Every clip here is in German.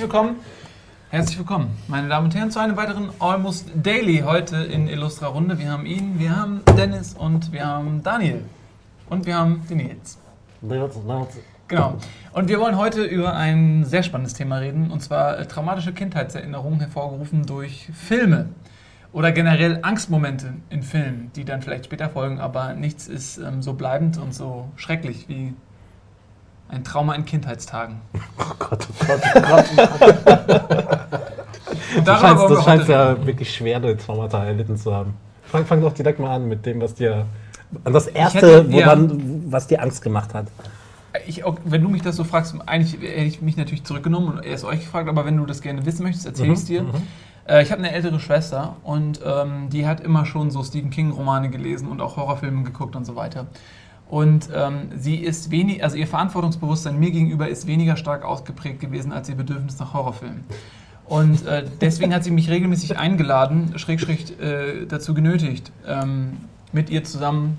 Herzlich willkommen. Herzlich willkommen, meine Damen und Herren, zu einem weiteren Almost Daily heute in Illustra Runde. Wir haben ihn, wir haben Dennis und wir haben Daniel. Und wir haben den Nils. Genau. Und wir wollen heute über ein sehr spannendes Thema reden, und zwar äh, traumatische Kindheitserinnerungen hervorgerufen durch Filme. Oder generell Angstmomente in Filmen, die dann vielleicht später folgen, aber nichts ist ähm, so bleibend und so schrecklich wie ein Trauma in Kindheitstagen. Oh Gott, oh Gott, oh Gott. Und Das scheint, das scheint ja wirklich schwere Traumata erlitten zu haben. Fang, fang doch direkt mal an mit dem, was dir. An das erste, hätte- ja. woran, was dir Angst gemacht hat. Ich, wenn du mich das so fragst, eigentlich hätte ich mich natürlich zurückgenommen und erst euch gefragt, aber wenn du das gerne wissen möchtest, erzähle ich es dir. Äh, ich habe eine ältere Schwester und ähm, die hat immer schon so Stephen King-Romane gelesen und auch Horrorfilme geguckt und so weiter. Und ähm, sie ist wenig, also ihr Verantwortungsbewusstsein mir gegenüber ist weniger stark ausgeprägt gewesen als ihr Bedürfnis nach Horrorfilmen. Und äh, deswegen hat sie mich regelmäßig eingeladen, schräg, schräg äh, dazu genötigt, ähm, mit ihr zusammen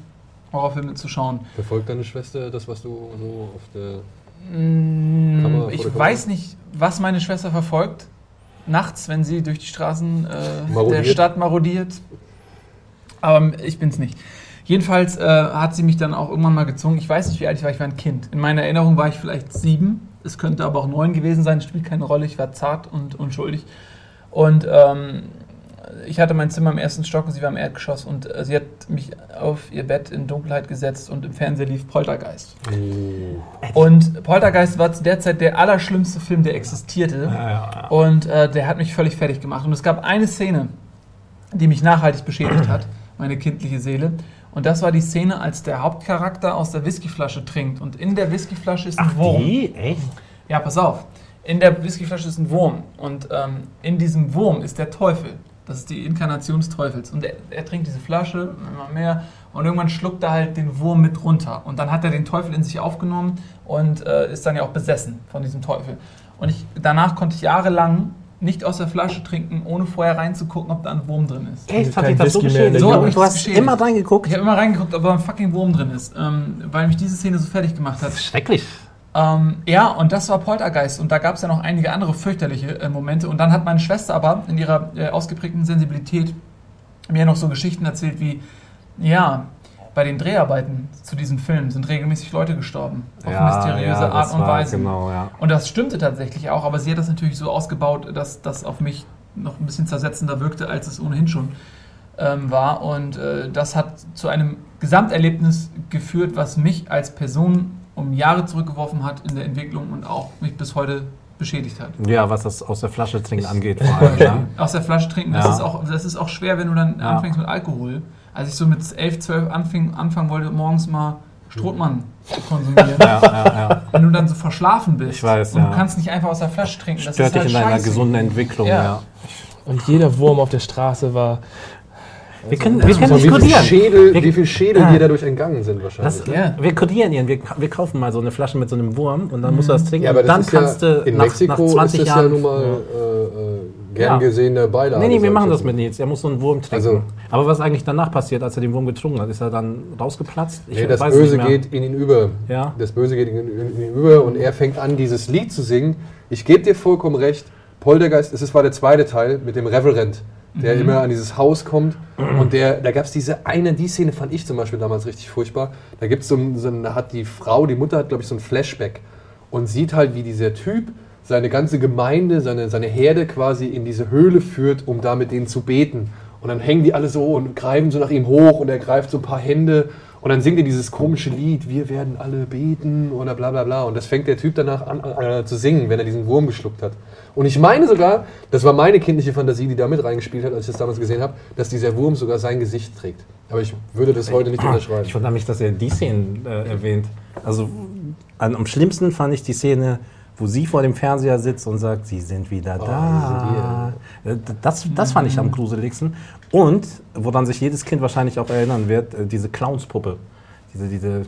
Horrorfilme zu schauen. Verfolgt deine Schwester das, was du so auf der. Mm, Kamera, Ich weiß nicht, was meine Schwester verfolgt. Nachts, wenn sie durch die Straßen äh, der. Stadt marodiert. Aber ich bin's nicht. Jedenfalls äh, hat sie mich dann auch irgendwann mal gezwungen. Ich weiß nicht, wie alt ich war. Ich war ein Kind. In meiner Erinnerung war ich vielleicht sieben. Es könnte aber auch neun gewesen sein. Spielt keine Rolle. Ich war zart und unschuldig. Und ähm, ich hatte mein Zimmer im ersten Stock und sie war im Erdgeschoss. Und äh, sie hat mich auf ihr Bett in Dunkelheit gesetzt und im Fernsehen lief Poltergeist. Und Poltergeist war zu der Zeit der allerschlimmste Film, der existierte. Ja, ja, Und äh, der hat mich völlig fertig gemacht. Und es gab eine Szene, die mich nachhaltig beschädigt hat, meine kindliche Seele. Und das war die Szene, als der Hauptcharakter aus der Whiskyflasche trinkt. Und in der Whiskyflasche ist ein Wurm. Die? Echt? Ja, pass auf. In der Whiskyflasche ist ein Wurm. Und ähm, in diesem Wurm ist der Teufel. Das ist die Inkarnation des Teufels. Und er, er trinkt diese Flasche immer mehr. Und irgendwann schluckt er halt den Wurm mit runter. Und dann hat er den Teufel in sich aufgenommen und äh, ist dann ja auch besessen von diesem Teufel. Und ich, danach konnte ich jahrelang nicht aus der Flasche trinken, ohne vorher reinzugucken, ob da ein Wurm drin ist. Echt? Hat dich das so der So, du hast beschädigt. immer reingeguckt? Ich habe immer reingeguckt, ob da ein fucking Wurm drin ist, ähm, weil mich diese Szene so fertig gemacht hat. Schrecklich. Ähm, ja, und das war Poltergeist. Und da gab es ja noch einige andere fürchterliche äh, Momente. Und dann hat meine Schwester aber in ihrer äh, ausgeprägten Sensibilität mir noch so Geschichten erzählt wie, ja, bei den Dreharbeiten zu diesem Film sind regelmäßig Leute gestorben. Auf mysteriöse Art das und Weise. Genau, ja. Und das stimmte tatsächlich auch, aber sie hat das natürlich so ausgebaut, dass das auf mich noch ein bisschen zersetzender wirkte, als es ohnehin schon ähm, war. Und äh, das hat zu einem Gesamterlebnis geführt, was mich als Person um Jahre zurückgeworfen hat in der Entwicklung und auch mich bis heute beschädigt hat. Ja, was das aus der Flasche trinken angeht vor allem. Ja. Aus der Flasche trinken, das, Ja. ist auch, das ist auch schwer, wenn du dann Ja. anfängst mit Alkohol. Als ich so mit 11, 12 anfing, anfangen wollte, morgens mal Strohmann zu konsumieren. Ja, ja, ja. Wenn du dann so verschlafen bist Ich weiß, und ja. du kannst nicht einfach aus der Flasche trinken, das Stört ist dich halt in deiner gesunden Entwicklung, Ja. ja. Und jeder Wurm auf der Straße war. Wir können, das wir können Und wie viele diskutieren. Schädel, Wir- wie viel Schädel Ja. dir dadurch entgangen sind wahrscheinlich. Das, Ja. Wir kodieren ihn. Wir, wir kaufen mal so eine Flasche mit so einem Wurm und dann musst du das trinken. ja, aber und das dann ist kannst ja, du in nach, Mexiko nach 20 ist das Jahren. ja nun mal äh, äh, gern Ja. gesehener Beilage. Nee, nee, wir machen das mit. Nils. Er muss so einen Wurm trinken. Also- Aber was eigentlich danach passiert, als er den Wurm getrunken hat? Ist er dann rausgeplatzt? Ich Nee, das Böse geht in ihn über. Ja. Das Böse geht in ihn, über und er fängt an, dieses Lied zu singen. Ich gebe dir vollkommen recht. Poltergeist, es war der zweite Teil mit dem Revelrent, der Mhm. immer an dieses Haus kommt. Und der, da gab es diese eine, die Szene fand ich zum Beispiel damals richtig furchtbar. Da gibt so, so hat die Frau, die Mutter hat, glaube ich, so ein Flashback und sieht halt, wie dieser Typ seine ganze Gemeinde, seine, seine Herde quasi in diese Höhle führt, um da mit denen zu beten. Und dann hängen die alle so und greifen so nach ihm hoch und er greift so ein paar Hände und dann singt er dieses komische Lied, wir werden alle beten oder bla bla bla. Und das fängt der Typ danach an äh, zu singen, wenn er diesen Wurm geschluckt hat. Und ich meine sogar, das war meine kindliche Fantasie, die da mit reingespielt hat, als ich das damals gesehen habe, dass dieser Wurm sogar sein Gesicht trägt. Aber ich würde das heute nicht unterschreiben. Ich wundere mich, dass er die Szenen äh, erwähnt. Also an, am schlimmsten fand ich die Szene, wo sie vor dem Fernseher sitzt und sagt, sie sind wieder da. Äh, Das, das fand ich am gruseligsten. Und woran sich jedes Kind wahrscheinlich auch erinnern wird, äh, diese Clownspuppe. Diese, diese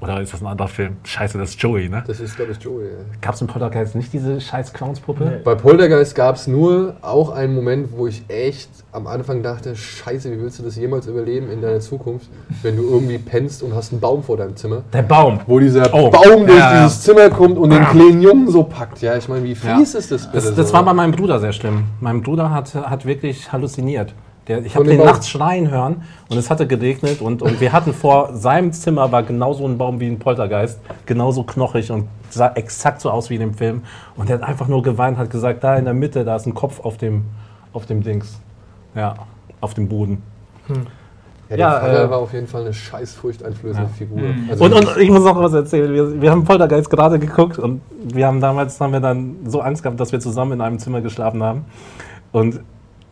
Oder ist das ein anderer Film? Scheiße, das ist Joey, ne? Das ist, glaube ich, Joey. Ja. Gab es in Poltergeist nicht diese scheiß Clownspuppe? Bei Poltergeist gab es nur auch einen Moment, wo ich echt am Anfang dachte, scheiße, wie willst du das jemals überleben in deiner Zukunft, wenn du irgendwie pennst und hast einen Baum vor deinem Zimmer? Der Baum. Wo dieser Oh. Baum durch Ja, ja. dieses Zimmer kommt und den kleinen Jungen so packt. Ja, ich meine, wie fies ist das bitte? Das, das so? war bei meinem Bruder sehr schlimm. Mein Bruder hat, hat wirklich halluziniert. Der, ich habe den Baum? nachts schreien hören und es hatte geregnet und, und wir hatten vor seinem Zimmer war genauso ein Baum wie ein Poltergeist, genauso knochig und sah exakt so aus wie in dem Film. Und er hat einfach nur geweint, hat gesagt, da in der Mitte, da ist ein Kopf auf dem, auf dem Dings. Ja, auf dem Boden. ja, der Ja, Vater äh, war auf jeden Fall eine scheiß furchteinflößende Ja. Figur. Mhm. Also, Und, und ich muss noch was erzählen. Wir, wir haben Poltergeist gerade geguckt und wir haben damals haben wir dann so Angst gehabt, dass wir zusammen in einem Zimmer geschlafen haben. Und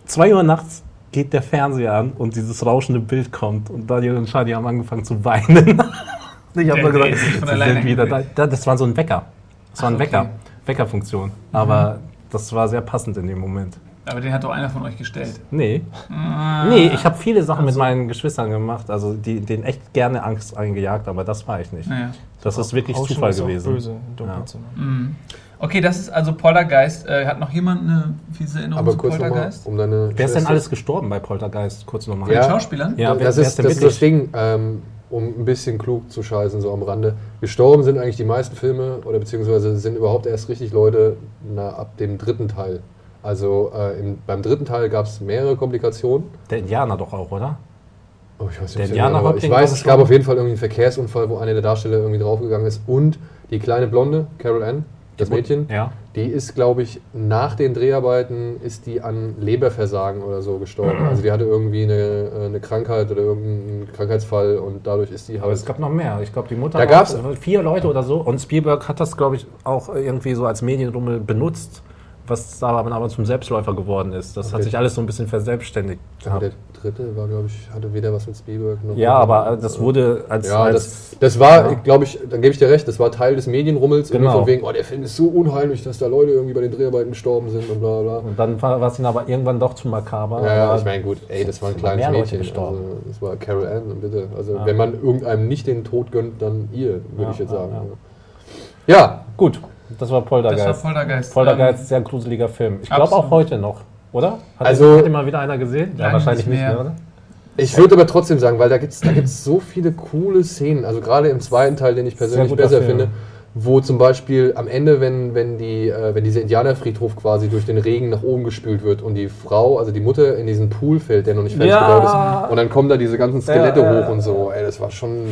zwei Uhr nachts geht der Fernseher an und dieses rauschende Bild kommt und Daniel und Shadi haben angefangen zu weinen. ich habe nur gesagt, von sie sind wieder da. Das war so ein Wecker. Das war ein Ach, okay. Wecker. Weckerfunktion. Aber das war sehr passend in dem Moment. Aber den hat doch einer von euch gestellt. Nee. Ah. Nee, ich habe viele Sachen mit meinen Geschwistern gemacht, also die, denen echt gerne Angst eingejagt, aber das war ich nicht. Naja. Das ist wirklich Zufall ist auch gewesen. Böse Dunkelzimmer. Mhm. Okay, das ist also Poltergeist. Äh, hat noch jemand eine fiese Erinnerung aber zu kurz nochmal, Poltergeist? um deine Wer ist denn Schwester- alles gestorben bei Poltergeist? Kurz nochmal. Ja. den Schauspielern? Ja, wer- das, wer ist, ist denn das ist das wirklich? Ding, ähm, um ein bisschen klug zu scheißen, so am Rande. Gestorben sind eigentlich die meisten Filme oder beziehungsweise sind überhaupt erst richtig Leute na, ab dem dritten Teil. Also äh, im, beim dritten Teil gab es mehrere Komplikationen. Der Indianer doch auch, oder? Oh, ich weiß Der nicht, Indianer aber ich weiß, war es gab auf jeden Fall irgendwie einen Verkehrsunfall, wo einer der Darsteller irgendwie draufgegangen ist. Und die kleine Blonde, Carol Ann, das Mädchen, Ja. die ist, glaube ich, nach den Dreharbeiten ist die an Leberversagen oder so gestorben. Also die hatte irgendwie eine, äh, eine Krankheit oder irgendeinen Krankheitsfall und dadurch ist die Aber halt... es gab noch mehr. Ich glaube, die Mutter Da war- gab's- vier Leute oder so. Und Spielberg hat das, glaube ich, auch irgendwie so als Medienrummel benutzt, was da aber aber zum Selbstläufer geworden ist. Das hat Okay. sich alles so ein bisschen verselbstständigt. Ja, der gehabt. dritte war, glaube ich, hatte weder was mit Spielberg noch... Ja, aber äh, das wurde als. Ja, als das, das war, Ja. glaube ich, dann gebe ich dir recht, das war Teil des Medienrummels. irgendwie Genau. Von wegen, oh, der Film ist so unheimlich, dass da Leute irgendwie bei den Dreharbeiten gestorben sind und bla bla. und dann war es ihnen aber irgendwann doch zu makaber. Ja, ja, ich meine, gut, ey, das war ein kleines mehr Leute Mädchen. gestorben. Also, das war Carol Ann, bitte. Also, Ja. wenn man irgendeinem nicht den Tod gönnt, dann ihr, würde ich jetzt sagen. Ja, Gut, das war Das Poltergeist. war Poltergeist. Poltergeist, Ähm, sehr gruseliger Film. Ich glaube auch heute noch, oder? Hat Also- den, hat mal wieder einer gesehen? Ja, wahrscheinlich nicht nicht, mehr. mehr, oder? ich würde aber trotzdem sagen, weil da gibt es da gibt's so viele coole Szenen, also gerade im zweiten Teil, den ich persönlich besser Film. finde, wo zum Beispiel am Ende, wenn, wenn, die, äh, wenn dieser Indianerfriedhof quasi durch den Regen nach oben gespült wird und die Frau, also die Mutter, in diesen Pool fällt, der noch nicht fertig Ja. gebaut ist, und dann kommen da diese ganzen Skelette Ja, ja, hoch und so. Ey, das war schon,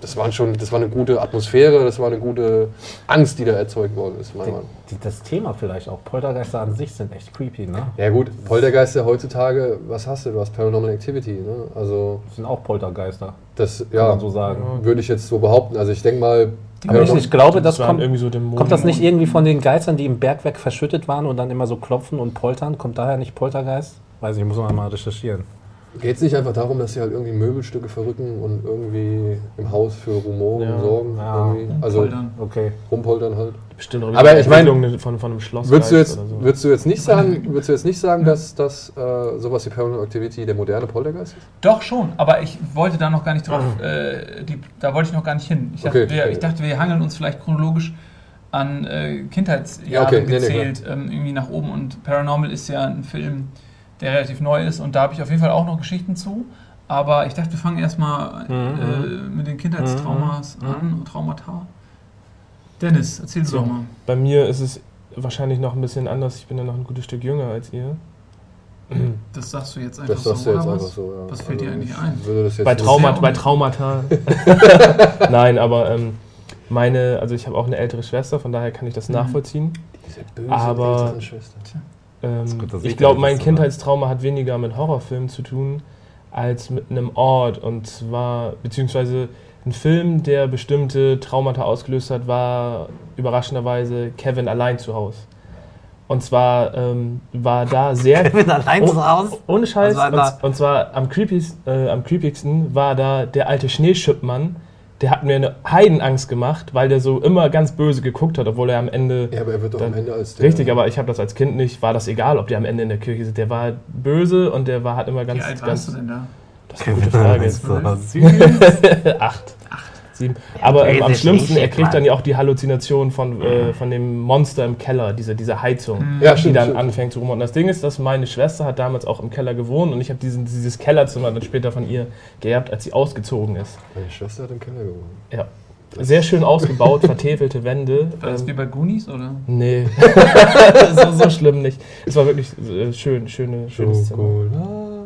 das waren schon, das war eine gute Atmosphäre, das war eine gute Angst, die da erzeugt worden ist, meiner Meinung das Thema vielleicht auch. Poltergeister an sich sind echt creepy, ne? Ja gut, Poltergeister heutzutage, was hast du? Du hast Paranormal Activity, ne? Also Das sind auch Poltergeister, das, kann ja, man so sagen. würde ich jetzt so behaupten. Also ich denke mal, Aber ich, ich glaube, das waren kommt, irgendwie so kommt das nicht irgendwie von den Geistern, die im Bergwerk verschüttet waren und dann immer so klopfen und poltern? Kommt daher nicht Poltergeist? Weiß ich, muss man mal recherchieren. Geht es nicht einfach darum, dass sie halt irgendwie Möbelstücke verrücken und irgendwie im Haus für Rumoren Ja. sorgen? Ja. Irgendwie? Also Poltern. Okay. rumpoltern halt. Bestimmt auch Aber ich mein, Entwicklung von, von einem Schloss. Würdest du jetzt, so. würdest du jetzt nicht sagen, würdest du jetzt nicht sagen, dass, dass äh, sowas wie Paranormal Activity der moderne Poltergeist ist? Doch schon, aber ich wollte da noch gar nicht drauf, äh, die, da wollte ich noch gar nicht hin. Ich dachte, Okay. wir, ich dachte wir hangeln uns vielleicht chronologisch an äh, Kindheitsjahre Ja, okay. Nee, nee, gezählt, ähm, irgendwie nach oben. Und Paranormal ist ja ein Film, der relativ neu ist und da habe ich auf jeden Fall auch noch Geschichten zu. Aber ich dachte, wir fangen erstmal äh, mit den Kindheitstraumas an, Traumata. Dennis, erzähl du So. doch mal. Bei mir ist es wahrscheinlich noch ein bisschen anders. Ich bin ja noch ein gutes Stück jünger als ihr. Das sagst du jetzt einfach Das sagst so, du jetzt oder einfach was? so. Ja. Was fällt dir eigentlich ich ein? Würde das jetzt Bei, nicht- Trauma, sehr bei Traumata. Nein, aber ähm, meine, also ich habe auch eine ältere Schwester, von daher kann ich das Mhm. nachvollziehen. Diese böse Aber- älteren Schwester. Ähm, gut, ich glaube, mein Kindheitstrauma hat weniger mit Horrorfilmen zu tun als mit einem Ort. Und zwar, beziehungsweise ein Film, der bestimmte Traumata ausgelöst hat, war überraschenderweise Kevin allein zu Hause. Und zwar ähm, war da sehr. Kevin allein Oh, zu Hause? Ohne Scheiß. Also und, und zwar am, creepies, äh, am creepigsten war da der alte Schneeschippmann. Der hat mir eine Heidenangst gemacht, weil der so immer ganz böse geguckt hat, obwohl er am Ende. Ja, aber er wird doch Dann- am Ende als der. Richtig, aber ich habe das als Kind nicht, war das egal, ob der am Ende in der Kirche ist. Der war böse und der war hat immer ganz. Wie alt ganz warst du denn da? Das ist eine gute Frage. Acht. Sieben. Aber ähm, am ich schlimmsten, er kriegt dann ja auch die Halluzination von, äh, von dem Monster im Keller, diese, diese Heizung, Ja, die stimmt, dann stimmt. anfängt zu rummern. Und das Ding ist, dass meine Schwester hat damals auch im Keller gewohnt und ich habe diesen, dieses Kellerzimmer dann später von ihr geerbt, als sie ausgezogen ist. Meine Schwester hat im Keller gewohnt. Ja. Sehr schön ausgebaut, vertäfelte Wände. War das Ähm, wie bei Goonies, oder? nee, so, so schlimm nicht. Es war wirklich äh, schön, schöne, schönes Zimmer.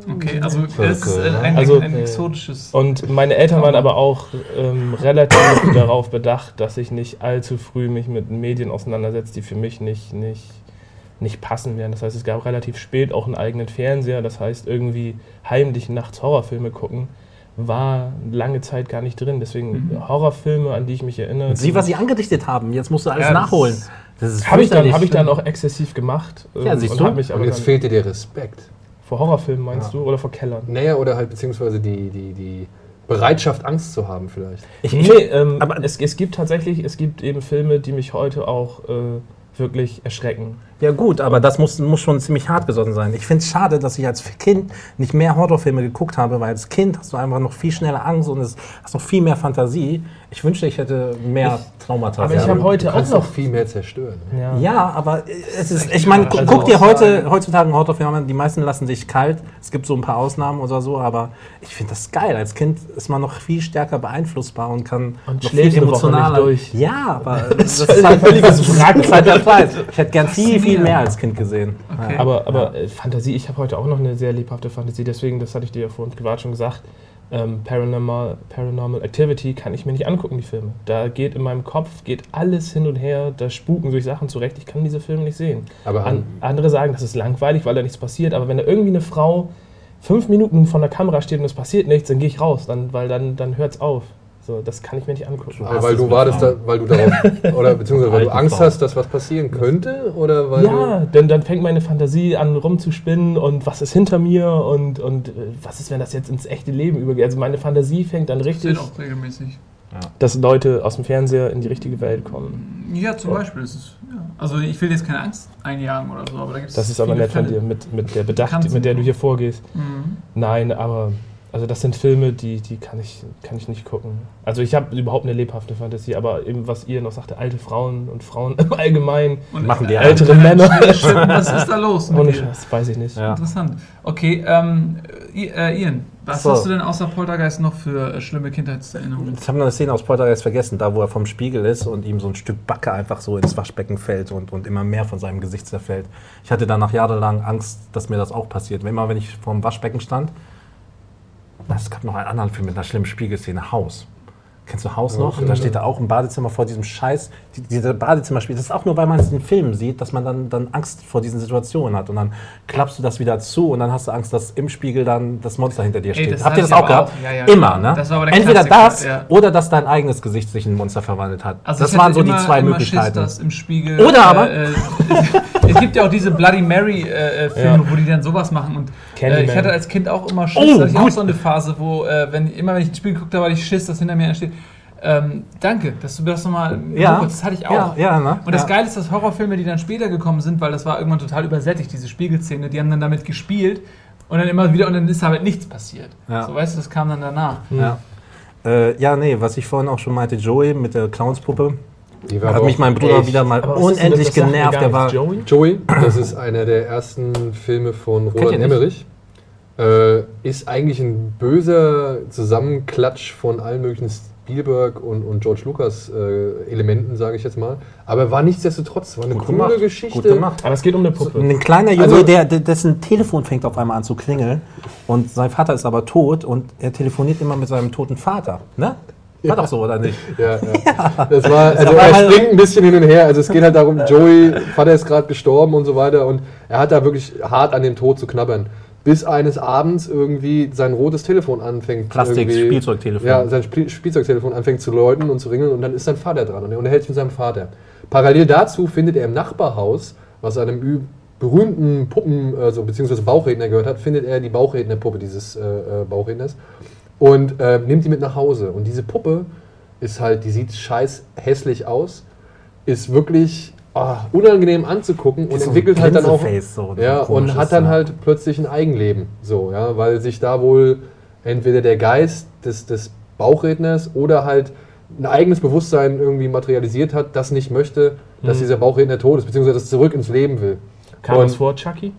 Okay, also es ist äh, ein, Also, ein exotisches... Und meine Eltern waren aber auch ähm, relativ darauf bedacht, dass ich nicht allzu früh mich mit Medien auseinandersetze, die für mich nicht, nicht, nicht passen werden. Das heißt, es gab relativ spät auch einen eigenen Fernseher. Das heißt, irgendwie heimlich nachts Horrorfilme gucken war lange Zeit gar nicht drin. Deswegen Mhm. Horrorfilme, an die ich mich erinnere. Sieh, was sie angedichtet haben. Jetzt musst du alles Ja, das nachholen. Das ist habe ich, dann, hab ich dann auch exzessiv gemacht. Ja, ähm, siehst und du? mich Und aber jetzt dann, fehlt dir der Respekt. Vor Horrorfilmen meinst Ja. du? Oder vor Kellern? Naja, oder halt beziehungsweise die, die, die Bereitschaft, Angst zu haben vielleicht. Ich, Nee, ähm, aber- es, es gibt tatsächlich, es gibt eben Filme, die mich heute auch äh, wirklich erschrecken. ja gut, aber das muss, muss schon ziemlich hart gesonnen sein. Ich finde es schade, dass ich als Kind nicht mehr Horrorfilme geguckt habe, weil als Kind hast du einfach noch viel schneller Angst und es hast noch viel mehr Fantasie. Ich wünschte, ich hätte mehr Traumata. aber ich gehabt. hab heute auch noch- viel mehr zerstören. ne? Ja, aber es ist, ich meine, gu- Also guck dir heute, heutzutage einen Horrorfilm an, die meisten lassen sich kalt. Es gibt so ein paar Ausnahmen oder so, aber ich finde das geil. Als Kind ist man noch viel stärker beeinflussbar und kann Und noch Woche nicht durch. Ja, aber das ist halt völliges Wrack, Zeit der Zeit. Ich hätte gern viel, viel mehr als Kind gesehen. Okay. Ja. Aber, aber äh, Fantasie, ich habe heute auch noch eine sehr lebhafte Fantasie, deswegen, das hatte ich dir ja vorhin privat schon gesagt, ähm, Paranormal, Paranormal Activity kann ich mir nicht angucken, die Filme. Da geht in meinem Kopf, geht alles hin und her, da spuken sich Sachen zurecht, ich kann diese Filme nicht sehen. Aber An, andere sagen, das ist langweilig, weil da nichts passiert, aber wenn da irgendwie eine Frau fünf Minuten von der Kamera steht und es passiert nichts, dann gehe ich raus, dann, weil dann, dann hört es auf. So, das kann ich mir nicht angucken. Aber weil es du wartest, da, weil du darauf, oder beziehungsweise weil du Angst Frau. hast, dass was passieren könnte, oder weil Ja, denn dann fängt meine Fantasie an rumzuspinnen und was ist hinter mir und, und äh, was ist, wenn das jetzt ins echte Leben übergeht. Also meine Fantasie fängt dann Das richtig, auch regelmäßig. dass Leute aus dem Fernseher in die richtige Welt kommen. Ja, zum Beispiel. Das ist, ja. Also ich will jetzt keine Angst einjagen oder so, aber da gibt es Das ist aber nett von dir, mit, mit der Bedacht, mit der du. du hier vorgehst. Mhm. Nein, aber also das sind Filme, die, die kann, ich, kann ich nicht gucken. Also ich habe überhaupt eine lebhafte Fantasie, aber eben was ihr noch sagte, alte Frauen und Frauen im Allgemeinen, Und Machen die ältere Männer. Was ist da los mit ohne dir? Scheiß, weiß ich nicht. Ja. Interessant. Okay, ähm, äh, Ian, was So. hast du denn außer Poltergeist noch für äh, schlimme Kindheitserinnerungen? Ich habe noch eine Szene aus Poltergeist vergessen, da wo er vom Spiegel ist und ihm so ein Stück Backe einfach so ins Waschbecken fällt und, und immer mehr von seinem Gesicht zerfällt. Ich hatte danach jahrelang Angst, dass mir das auch passiert. Immer wenn ich vorm Waschbecken stand, es gab noch einen anderen Film mit einer schlimmen Spiegelszene, Haus. Kennst du Haus noch? Da steht er auch im Badezimmer vor diesem Scheiß, die, diese Badezimmerspiel. Das ist auch nur, weil man es in Filmen sieht, dass man dann, dann Angst vor diesen Situationen hat. Und dann klappst du das wieder zu und dann hast du Angst, dass im Spiegel dann das Monster hinter dir Ey, steht. das Habt ihr das ich auch gehabt? Ja, ja, Immer, ne? Entweder das ja. oder dass dein eigenes Gesicht sich in ein Monster verwandelt hat. Also das ich waren so die immer- zwei immer Möglichkeiten. Schiss, im Spiegel. Oder aber- Äh, äh, es gibt ja auch diese Bloody Mary äh, äh, Ja. wo die dann sowas machen. Und äh, ich hatte als Kind auch immer Schiss. Oh, da hatte ich auch so eine Phase, wo wenn immer wenn ich ins Spiel geguckt habe, hatte ich Schiss, dass hinter mir einer steht. Ähm, danke, dass du das nochmal. Ja. Das hatte ich auch. Ja, ja, ne? Und das Ja. Geile ist, dass Horrorfilme, die dann später gekommen sind, weil das war irgendwann total übersättigt, diese Spiegelszene, die haben dann damit gespielt und dann immer wieder und dann ist halt nichts passiert. Ja. So weißt du, das kam dann danach. Ja. Äh, ja, nee, was ich vorhin auch schon meinte, Joey mit der Clownspuppe, Die war hat mich mein Bruder echt- wieder mal Aber unendlich genervt. Der war. Joey? Joey, das ist einer der ersten Filme von Roland? Emmerich. Äh, ist eigentlich ein böser Zusammenklatsch von allen möglichen Spielberg und, und George Lucas äh, Elementen, sage ich jetzt mal. Aber war nichtsdestotrotz, war eine Gut coole gemacht, Geschichte. gut gemacht. Aber es geht um eine Puppe. Ein kleiner Junge, Also- der, dessen Telefon fängt auf einmal an zu klingeln und sein Vater ist aber tot und er telefoniert immer mit seinem toten Vater. Ne? War doch so, oder nicht? Ja, ja. Das war, also er halt- springt ein bisschen hin und her. Also es geht halt darum, Joey, Vater ist gerade gestorben und so weiter und er hat da wirklich hart an dem Tod zu knabbern. Bis eines Abends irgendwie sein rotes Telefon anfängt. Plastik- irgendwie- Spielzeugtelefon. Ja, sein Spiel Spielzeugtelefon anfängt zu läuten und zu ringeln und dann ist sein Vater dran und er unterhält sich mit seinem Vater. Parallel dazu findet er im Nachbarhaus, was einem berühmten Puppen, also beziehungsweise Bauchredner gehört hat, findet er die Bauchrednerpuppe dieses äh, äh, Bauchredners und äh, nimmt die mit nach Hause. Und diese Puppe ist halt, die sieht scheiß hässlich aus, ist wirklich ah, unangenehm anzugucken und so entwickelt halt dann auch so, ja und hat dann halt plötzlich ein Eigenleben, so ja, weil sich da wohl entweder der Geist des, des Bauchredners oder halt ein eigenes Bewusstsein irgendwie materialisiert hat, das nicht möchte, dass Mhm. dieser Bauchredner tot ist, beziehungsweise das zurück ins Leben will. Kam Und- es vor Chucky?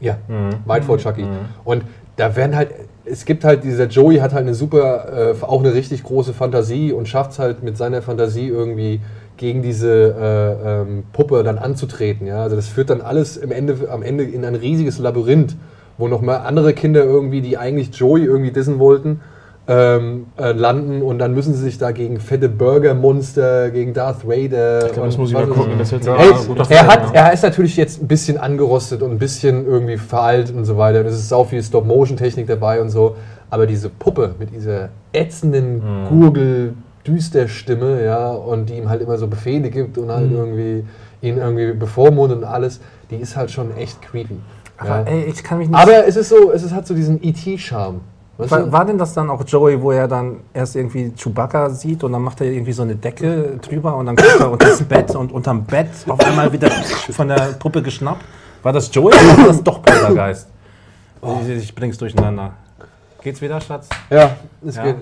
Ja, Mhm. weit vor Chucky. Und da werden halt, es gibt halt, dieser Joey hat halt eine super, äh, auch eine richtig große Fantasie und schafft es halt mit seiner Fantasie irgendwie gegen diese äh, ähm, Puppe dann anzutreten. Ja? Also das führt dann alles im Ende, am Ende in ein riesiges Labyrinth, wo noch mal andere Kinder irgendwie, die eigentlich Joey irgendwie dissen wollten, ähm, äh, landen und dann müssen sie sich da gegen fette Burgermonster, gegen Darth Vader. Ich glaube, das muss ich mal gucken. Das hört sich Ja, Ey, an. gut, das er, hat, er ist natürlich jetzt ein bisschen angerostet und ein bisschen irgendwie veraltet und so weiter. Und es ist auch viel Stop-Motion-Technik dabei und so. Aber diese Puppe mit dieser ätzenden Gurgel, düster Stimme, ja, und die ihm halt immer so Befehle gibt und halt irgendwie ihn irgendwie bevormundet und alles, die ist halt schon echt creepy. Aber Ja. ey, ich kann mich nicht. Aber es ist so, es ist, hat so diesen E.T.-Charme. War, war denn das dann auch Joey, wo er dann erst irgendwie Chewbacca sieht und dann macht er irgendwie so eine Decke drüber und dann kommt er unter das Bett und unterm Bett auf einmal wieder von der Puppe geschnappt? War das Joey oder war das doch Poltergeist? Ich, ich bring's durcheinander. Geht's wieder, Schatz? Ja, es Ja. geht.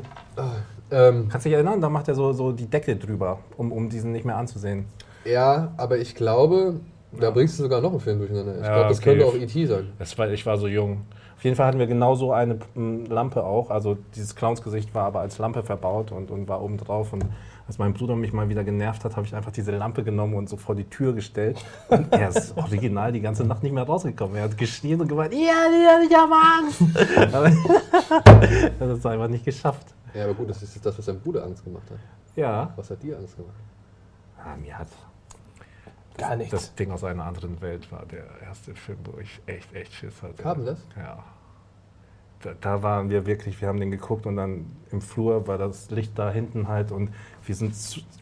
Ähm, Kannst du dich erinnern? Da macht er so, so die Decke drüber, um, um diesen nicht mehr anzusehen. ja, aber ich glaube, da bringst du sogar noch einen Film durcheinander. Ich Ja, glaube, das okay. könnte auch E.T. sein. Das war, ich war so jung. Auf jeden Fall hatten wir genau so eine Lampe auch. Also dieses Clownsgesicht war aber als Lampe verbaut und, und war oben drauf. Und als mein Bruder mich mal wieder genervt hat, habe ich einfach diese Lampe genommen und so vor die Tür gestellt. Und er ist original die ganze Nacht nicht mehr rausgekommen. Er hat geschrien und gemeint, ja, ja, ich habe Angst. Aber er hat es einfach nicht geschafft. Ja, aber gut, das ist das, was dein Bruder Angst gemacht hat. Ja. Was hat dir Angst gemacht? Ah, mir hat Gar nichts. das Ding aus einer anderen Welt war der erste Film, wo ich echt, echt Schiss hatte. Kam das? Ja. Da, da waren wir wirklich, wir haben den geguckt und dann im Flur war das Licht da hinten halt und wir sind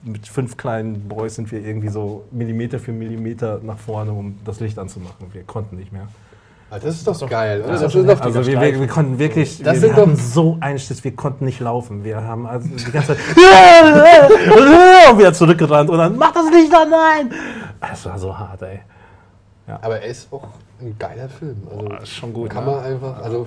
mit fünf kleinen Boys sind wir irgendwie so Millimeter für Millimeter nach vorne, um das Licht anzumachen. Wir konnten nicht mehr. Ah, das ist doch geil, oder? das Das, ist doch Also wir, wir, wir konnten wirklich, Das wir, hatten so einen Schiss, wir konnten nicht laufen. Wir haben also die ganze Zeit und wieder zurückgerannt und dann mach das Licht an, nein! Es war so hart, ey. aber er ist auch ein geiler Film. Also Boah, schon gut, Kann ne? man einfach, also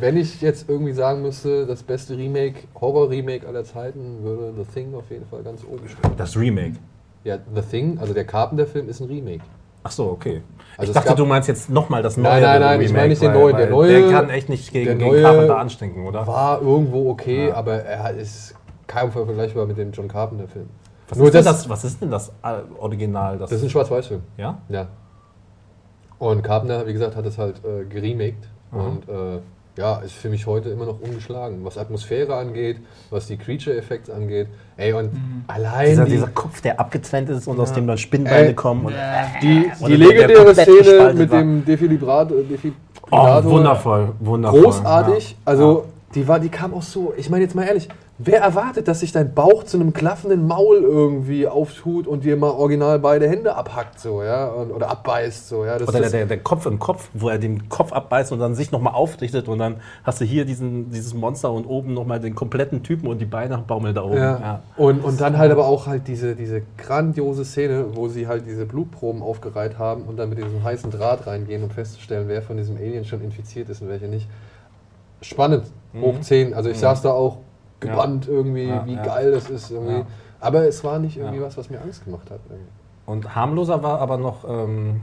wenn ich jetzt irgendwie sagen müsste, das beste Remake, Horror-Remake aller Zeiten, würde The Thing auf jeden Fall ganz oben stehen. Das Remake. Ja, The Thing, also der Carpenter-Film ist ein Remake. Ach so, okay. Also ich dachte, du meinst jetzt nochmal das neue Nein, nein, nein, ich meine nicht den neuen. Der neue- Der kann echt nicht gegen, gegen Carpenter anstinken, oder? War irgendwo okay, Ja. aber er ist kaum vergleichbar mit dem John Carpenter-Film. Was, Nur ist denn das- das, was ist denn das äh, Original? Das, Das ist ein Schwarz-Weiß-Film. ja? Ja. Und Carpenter, wie gesagt, hat es halt äh, geremaked. Mhm. Und äh, ja, ist für mich heute immer noch ungeschlagen. Was Atmosphäre angeht, was die Creature-Effekte angeht. Ey, und allein Dieser, die, dieser Kopf, der abgetrennt ist und aus dem dann Spinnbeine Ey. kommen. Und, die, Oder die legendäre Szene mit war. dem Defibrillator. oh, Defibrillator wundervoll, wundervoll. Großartig. Ja. Also, die, war, die kam auch so. Ich meine, jetzt mal ehrlich, wer erwartet, dass sich dein Bauch zu einem klaffenden Maul irgendwie auftut und dir mal original beide Hände abhackt, so, ja? Und, oder abbeißt, so, ja? Das, Oder der, der, der Kopf im Kopf, wo er den Kopf abbeißt und dann sich nochmal aufrichtet und dann hast du hier diesen, dieses Monster und oben nochmal den kompletten Typen und die Beine baumeln da oben. Ja. Ja. Und, und dann halt aber auch halt diese, diese grandiose Szene, wo sie halt diese Blutproben aufgereiht haben und dann mit diesem heißen Draht reingehen, um festzustellen, wer von diesem Alien schon infiziert ist und welcher nicht. Spannend, hoch 10. Also ich saß da auch gebannt irgendwie, Ja, wie ja. geil das ist irgendwie. Ja. Aber es war nicht irgendwie Ja. was, was mir Angst gemacht hat. Irgendwie. Und harmloser war aber noch ähm,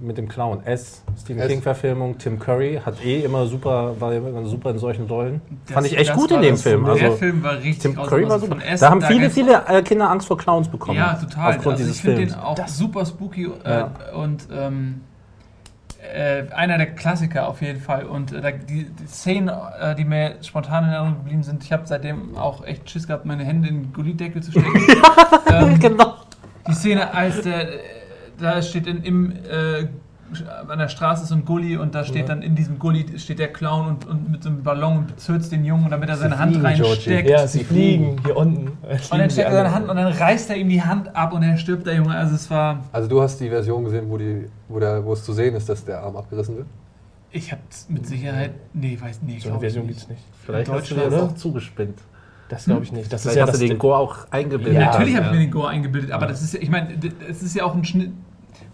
mit dem Clown S, Stephen S. King-Verfilmung. Tim Curry hat eh immer super, war immer super in solchen Rollen. Das- Fand ich echt das gut in dem das- Film. Der Also, Film war richtig Tim. Curry war super. von Essen, Da haben viele, gab's- viele äh, Kinder Angst vor Clowns bekommen. Ja, total. Aufgrund also dieses ich finde Films. den auch super spooky äh, Ja. und ähm, äh, einer der Klassiker auf jeden Fall. Und äh, die, die Szenen, äh, die mir spontan in Erinnerung geblieben sind, ich habe seitdem auch echt Schiss gehabt, meine Hände in den Gullideckel zu stecken. ähm, genau. die Szene, als der, äh, da steht in, im, äh, an der Straße so ein Gully und da steht dann in diesem Gully steht der Clown und, und mit so einem Ballon und bezirzt den Jungen, damit er seine Hand fliegen, reinsteckt. Ja, sie fliegen hier unten. Und dann steckt er seine Hand und dann reißt er ihm die Hand ab und er stirbt, der Junge. Also es war. Also du hast die Version gesehen, wo, die, wo, der, wo es zu sehen ist, dass der Arm abgerissen wird? Ich hab's mit Sicherheit. Nee, weiß nee, So eine Version nicht. gibt's nicht. Vielleicht hast du Deutschland, das oder? auch zugespinnt. Das glaube ich nicht. Das ist ja hast das du den Gore auch eingebildet. Ja, natürlich habe Ja. ich mir den Gore eingebildet, aber das ist ja, ich meine, es ist ja auch ein Schnitt.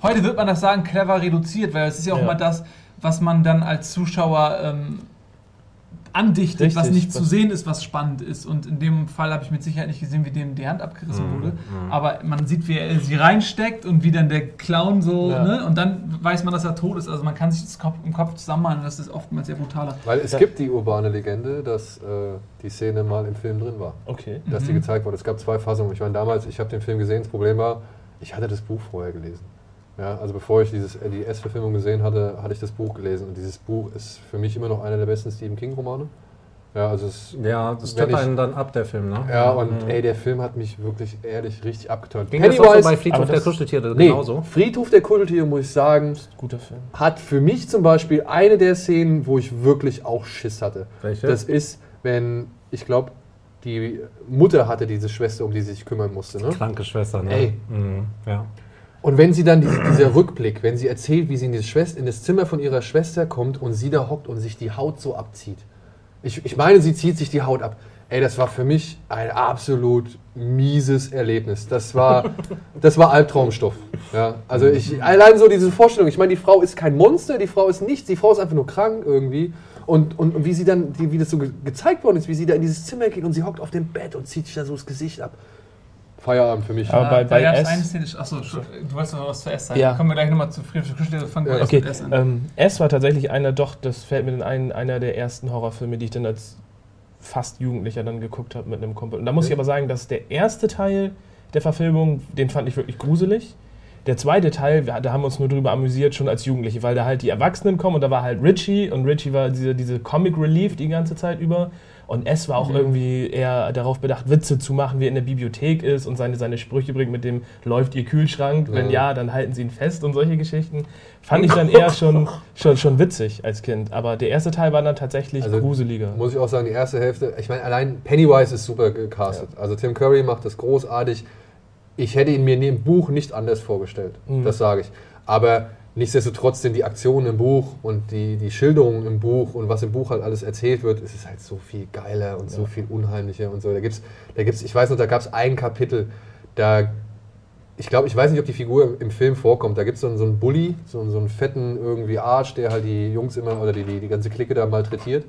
Heute wird man das sagen, clever reduziert, weil es ist ja auch Ja. immer das, was man dann als Zuschauer ähm, andichtet, was Richtig, nicht zu was- sehen ist, was spannend ist. Und in dem Fall habe ich mit Sicherheit nicht gesehen, wie dem die Hand abgerissen Mhm, wurde. Aber man sieht, wie er sie reinsteckt und wie dann der Clown so, Ja. ne? Und dann weiß man, dass er tot ist. Also man kann sich das Kopf, im Kopf zusammenmalen und das ist oftmals sehr brutaler. Weil es Ja. gibt die urbane Legende, dass äh, die Szene mal im Film drin war. Okay. Dass die Mhm. gezeigt wurde. Es gab zwei Fassungen. Ich meine, damals, ich habe den Film gesehen, das Problem war, ich hatte das Buch vorher gelesen. Ja, also bevor ich dieses, äh, die S-Verfilmung gesehen hatte, hatte ich das Buch gelesen. Und dieses Buch ist für mich immer noch einer der besten Stephen King-Romane. Ja, also es, Ja, das tritt einen dann ab, der Film, ne? ja, und Mhm. ey, der Film hat mich wirklich ehrlich richtig abgeturnt. Ging das auch so bei Friedhof der Kuscheltiere nee, genauso? Friedhof der Kuscheltiere, muss ich sagen, Guter Film. hat für mich zum Beispiel eine der Szenen, wo ich wirklich auch Schiss hatte. Welche? Das ist, wenn, ich glaube, die Mutter hatte diese Schwester, um die sie sich kümmern musste. Ne? Kranke Schwester, ne? Ey. Mhm. Ja. Und wenn sie dann, diese, dieser Rückblick, wenn sie erzählt, wie sie in, in das Zimmer von ihrer Schwester kommt und sie da hockt und sich die Haut so abzieht. Ich, ich meine, sie zieht sich die Haut ab. Ey, das war für mich ein absolut mieses Erlebnis. Das war, das war Albtraumstoff. Ja, also ich, allein so diese Vorstellung. Ich meine, die Frau ist kein Monster, die Frau ist nichts, die Frau ist einfach nur krank irgendwie. Und, und, und wie sie dann, wie das so ge gezeigt worden ist, wie sie da in dieses Zimmer geht und sie hockt auf dem Bett und zieht sich da so das Gesicht ab. Feierabend für mich. Aber bei- da bei gab's S- eine Szene, achso, du wolltest noch was zu S sagen. Ja. Kommen wir gleich nochmal zu Friedrich Kuschel, fangen wir Ja, Okay, mit S an. ähm, S war tatsächlich einer, doch, das fällt mir in ein, einer der ersten Horrorfilme, die ich dann als fast Jugendlicher dann geguckt habe mit einem Kumpel. Und da muss ich aber sagen, dass der erste Teil der Verfilmung, den fand ich wirklich gruselig. Der zweite Teil, wir- da haben wir uns nur drüber amüsiert, schon als Jugendliche, weil da halt die Erwachsenen kommen und da war halt Richie und Richie war diese, diese Comic Relief die ganze Zeit über. Und S war auch Mhm. irgendwie eher darauf bedacht, Witze zu machen, wie er in der Bibliothek ist und seine, seine Sprüche bringt mit dem läuft ihr Kühlschrank, wenn Ja. ja, dann halten sie ihn fest und solche Geschichten. Fand ich dann eher schon, schon, schon witzig als Kind. Aber der erste Teil war dann tatsächlich Also, gruseliger. Muss ich auch sagen, die erste Hälfte, ich meine, allein Pennywise ist super gecastet. Also Tim Curry macht das großartig. Ich hätte ihn mir in dem Buch nicht anders vorgestellt, Mhm. das sage ich. Aber nichtsdestotrotz sind die Aktionen im Buch und die, die Schilderungen im Buch und was im Buch halt alles erzählt wird, es ist halt so viel geiler und so viel unheimlicher und so. Da gibt's, da gibt's, ich weiß noch, da gab es ein Kapitel, da ich glaube, ich weiß nicht, ob die Figur im, im Film vorkommt. Da gibt es so, einen- so einen Bully, so, einen- so einen fetten irgendwie Arsch, der halt die Jungs immer oder die, die, die ganze Clique da malträtiert.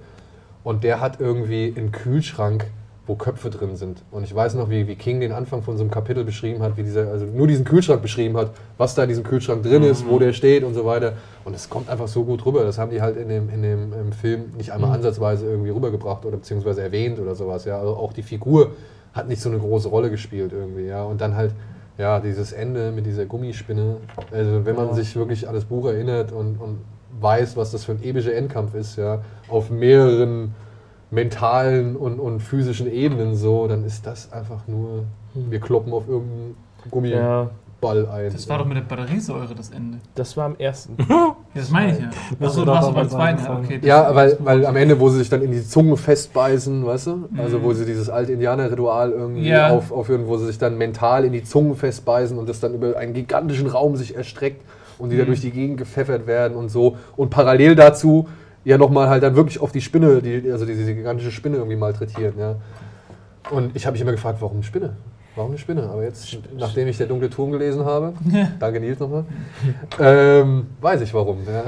Und der hat irgendwie einen Kühlschrank, wo Köpfe drin sind. Und ich weiß noch, wie, wie King den Anfang von so einem Kapitel beschrieben hat, wie dieser, also nur diesen Kühlschrank beschrieben hat, was da in diesem Kühlschrank drin ist, wo der steht und so weiter. Und es kommt einfach so gut rüber. Das haben die halt in dem, in dem Film nicht einmal ansatzweise irgendwie rübergebracht oder beziehungsweise erwähnt oder sowas. Ja, also auch die Figur hat nicht so eine große Rolle gespielt irgendwie. Ja, und dann halt ja, dieses Ende mit dieser Gummispinne. Also wenn man sich wirklich an das Buch erinnert und, und weiß, was das für ein epischer Endkampf ist, ja, auf mehreren mentalen und, und physischen Ebenen so, dann ist das einfach nur, wir kloppen auf irgendeinen Gummiball Ja, ein. Das war doch mit der Batteriesäure das Ende. das war am ersten. Ja, das meine ich ja. Achso, du doch hast aber beim zweiten. Ja, okay, Ja, weil, weil am Ende, wo sie sich dann in die Zunge festbeißen, weißt du? Also Mhm. wo sie dieses alte Indianer-Ritual irgendwie Ja. auf, aufführen, wo sie sich dann mental in die Zunge festbeißen und das dann über einen gigantischen Raum sich erstreckt und die da Mhm. durch die Gegend gepfeffert werden und so. Und parallel dazu ja nochmal halt dann wirklich auf die Spinne, die, also diese gigantische Spinne irgendwie malträtieren, ja. Und ich habe mich immer gefragt, warum eine Spinne? Warum eine Spinne? Aber jetzt, nachdem ich der dunkle Turm gelesen habe, danke Nils nochmal, ähm, weiß ich warum. Ja.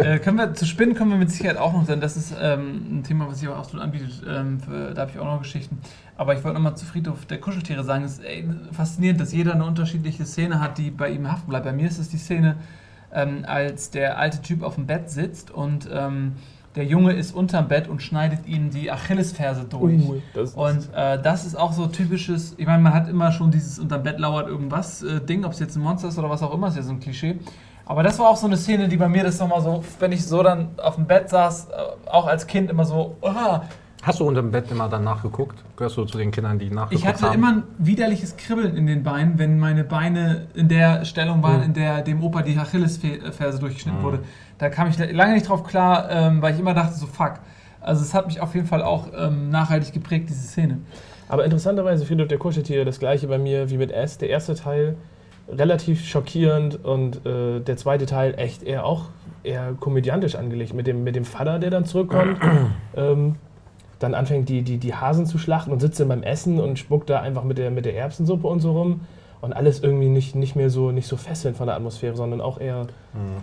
äh, können wir, zu Spinnen kommen wir mit Sicherheit auch noch, denn das ist ähm, ein Thema, was sich auch absolut anbietet. Ähm, für, da habe ich auch noch Geschichten. Aber ich wollte nochmal zu Friedhof der Kuscheltiere sagen, es ist ey, faszinierend, dass jeder eine unterschiedliche Szene hat, die bei ihm haften bleibt. Bei mir ist es die Szene, ähm, als der alte Typ auf dem Bett sitzt und ähm, der Junge ist unterm Bett und schneidet ihm die Achillesferse durch. Uh, das, Und äh, das ist auch so typisches, ich meine, man hat immer schon dieses unterm Bett lauert irgendwas äh, Ding, ob es jetzt ein Monster ist oder was auch immer, ist ja so ein Klischee. Aber das war auch so eine Szene, die bei mir das nochmal so, wenn ich so dann auf dem Bett saß, äh, auch als Kind immer so, ah, Hast du unter dem Bett immer danach geguckt? Gehörst du zu den Kindern, die nachgeguckt ich hatte haben? immer ein widerliches Kribbeln in den Beinen, wenn meine Beine in der Stellung waren, Mhm. in der dem Opa die Achillesferse durchgeschnitten Mhm. wurde. Da kam ich lange nicht drauf klar, ähm, weil ich immer dachte so, fuck. Also es hat mich auf jeden Fall auch ähm, nachhaltig geprägt, diese Szene. Aber interessanterweise, Friedhof der Kuscheltiere, das gleiche bei mir wie mit S. Der erste Teil relativ schockierend und äh, der zweite Teil echt eher auch eher komödiantisch angelegt. Mit dem, mit dem Vater, der dann zurückkommt, ähm, dann anfängt die, die, die Hasen zu schlachten und sitzt dann beim Essen und spuckt da einfach mit der, mit der Erbsensuppe und so rum. und alles irgendwie nicht, nicht mehr so, nicht so fesselnd von der Atmosphäre, sondern auch eher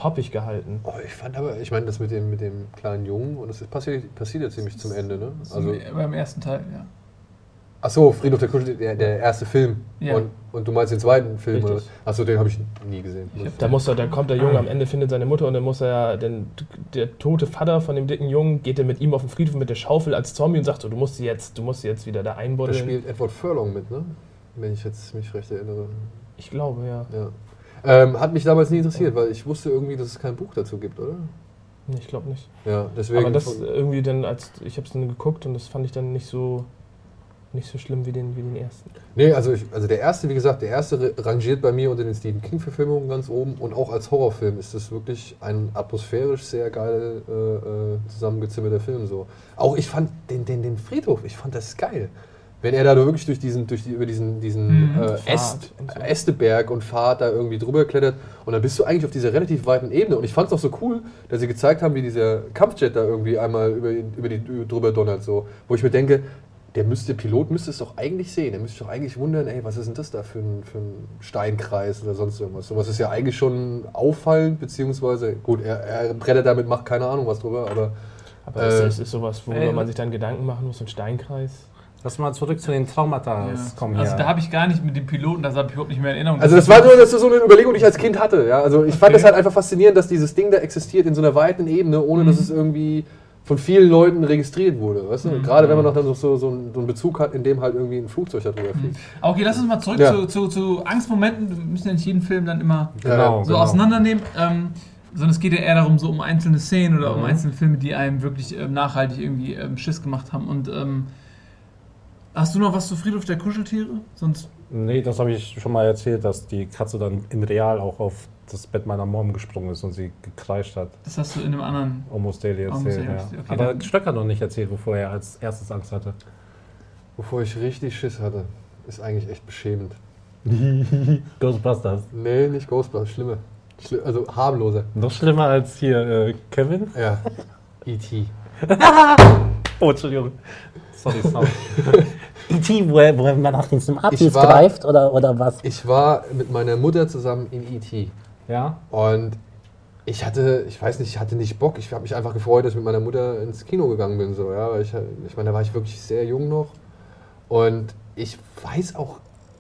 hoppig gehalten. Oh, ich fand aber, ich meine, das mit dem, mit dem kleinen Jungen, und das ist passiert, passiert ja ziemlich zum Ende, ne? Also, beim ersten Teil, ja. Achso, Friedhof der Kuschel, der, der erste Film. Ja. Und, und du meinst den zweiten Film, Richtig. oder? Achso, den habe ich nie gesehen. Hab- Da, muss er, da kommt der Junge am Ende, findet seine Mutter und dann muss er ja, denn der tote Vater von dem dicken Jungen geht dann mit ihm auf den Friedhof mit der Schaufel als Zombie und sagt so, du musst sie jetzt, du musst sie jetzt wieder da da einbuddeln. spielt Edward Furlong mit, ne? Wenn ich jetzt mich recht erinnere. Ich glaube, ja. Ja. Ähm, hat mich damals nie interessiert, weil ich wusste irgendwie, dass es kein Buch dazu gibt, oder? Ich glaube nicht. Ja, deswegen. Aber das irgendwie dann, als ich habe es dann geguckt und das fand ich dann nicht so nicht so schlimm wie den, wie den ersten. Nee, also, ich, also der erste, wie gesagt, der erste rangiert bei mir unter den Stephen King-Verfilmungen ganz oben und auch als Horrorfilm ist das wirklich ein atmosphärisch sehr geil äh, äh, zusammengezimmerter Film. So. Auch ich fand den, den, den Friedhof, ich fand das geil. Wenn er da wirklich durch diesen, durch die, über diesen, diesen Mhm. äh, Äst, und so. Ästeberg und Pfad da irgendwie drüber klettert und dann bist du eigentlich auf dieser relativ weiten Ebene. Und ich fand es auch so cool, dass sie gezeigt haben, wie dieser Kampfjet da irgendwie einmal über, über die über, drüber donnert. So. Wo ich mir denke, der müsste, Pilot müsste es doch eigentlich sehen. Der müsste sich doch eigentlich wundern, ey, was ist denn das da für ein, für ein Steinkreis oder sonst irgendwas. Sowas ist ja eigentlich schon auffallend, beziehungsweise, gut, er, er brettert damit, macht keine Ahnung was drüber, aber Aber Äh, ist, das ist sowas, worüber ey, man sich dann Gedanken machen muss, ein Steinkreis. Lass mal zurück zu den Traumata Ja. kommen Also hier. da habe ich gar nicht mit dem Piloten, das habe ich überhaupt nicht mehr in Erinnerung. Also das war so, das so eine Überlegung, die ich als Kind hatte. Ja? Also ich fand Okay. es halt einfach faszinierend, dass dieses Ding da existiert in so einer weiten Ebene, ohne dass Mhm. es irgendwie von vielen Leuten registriert wurde. Weißt du? Mhm. Gerade wenn man noch dann so, so, so, einen, Bezug hat, in dem halt irgendwie ein Flugzeug da drüber fliegt. Okay, lass uns mal zurück Ja. zu, zu, zu Angstmomenten. Wir müssen ja nicht jeden Film dann immer genau, so genau. auseinandernehmen. Ähm, sondern es geht ja eher darum, so um einzelne Szenen oder um Mhm. einzelne Filme, die einem wirklich ähm, nachhaltig irgendwie ähm, Schiss gemacht haben. Und ähm, hast du noch was zu Friedhof der Kuscheltiere? Sonst. Nee, das habe ich schon mal erzählt, dass die Katze dann in real auch auf das Bett meiner Mom gesprungen ist und sie gekreischt hat. Das hast du in einem anderen. Almost Daily Almost erzählt, Daily, ja. okay, Aber Stöcker hat noch nicht erzählt, wovor er als erstes Angst hatte. Wovor ich richtig Schiss hatte, ist eigentlich echt beschämend. Ghostbusters. Nee, nicht Ghostbusters, schlimmer. Schli also harmloser. Noch schlimmer als hier äh, Kevin. Ja. E.T. Oh, Entschuldigung. Sorry, sorry. E.T., wo, er- wo man nach dem war- greift oder, oder was? Ich war mit meiner Mutter zusammen in E.T. ja? Und ich hatte, ich weiß nicht, ich hatte nicht Bock. Ich habe mich einfach gefreut, dass ich mit meiner Mutter ins Kino gegangen bin. So, ja, weil ich, ich meine, da war ich wirklich sehr jung noch. Und ich weiß auch,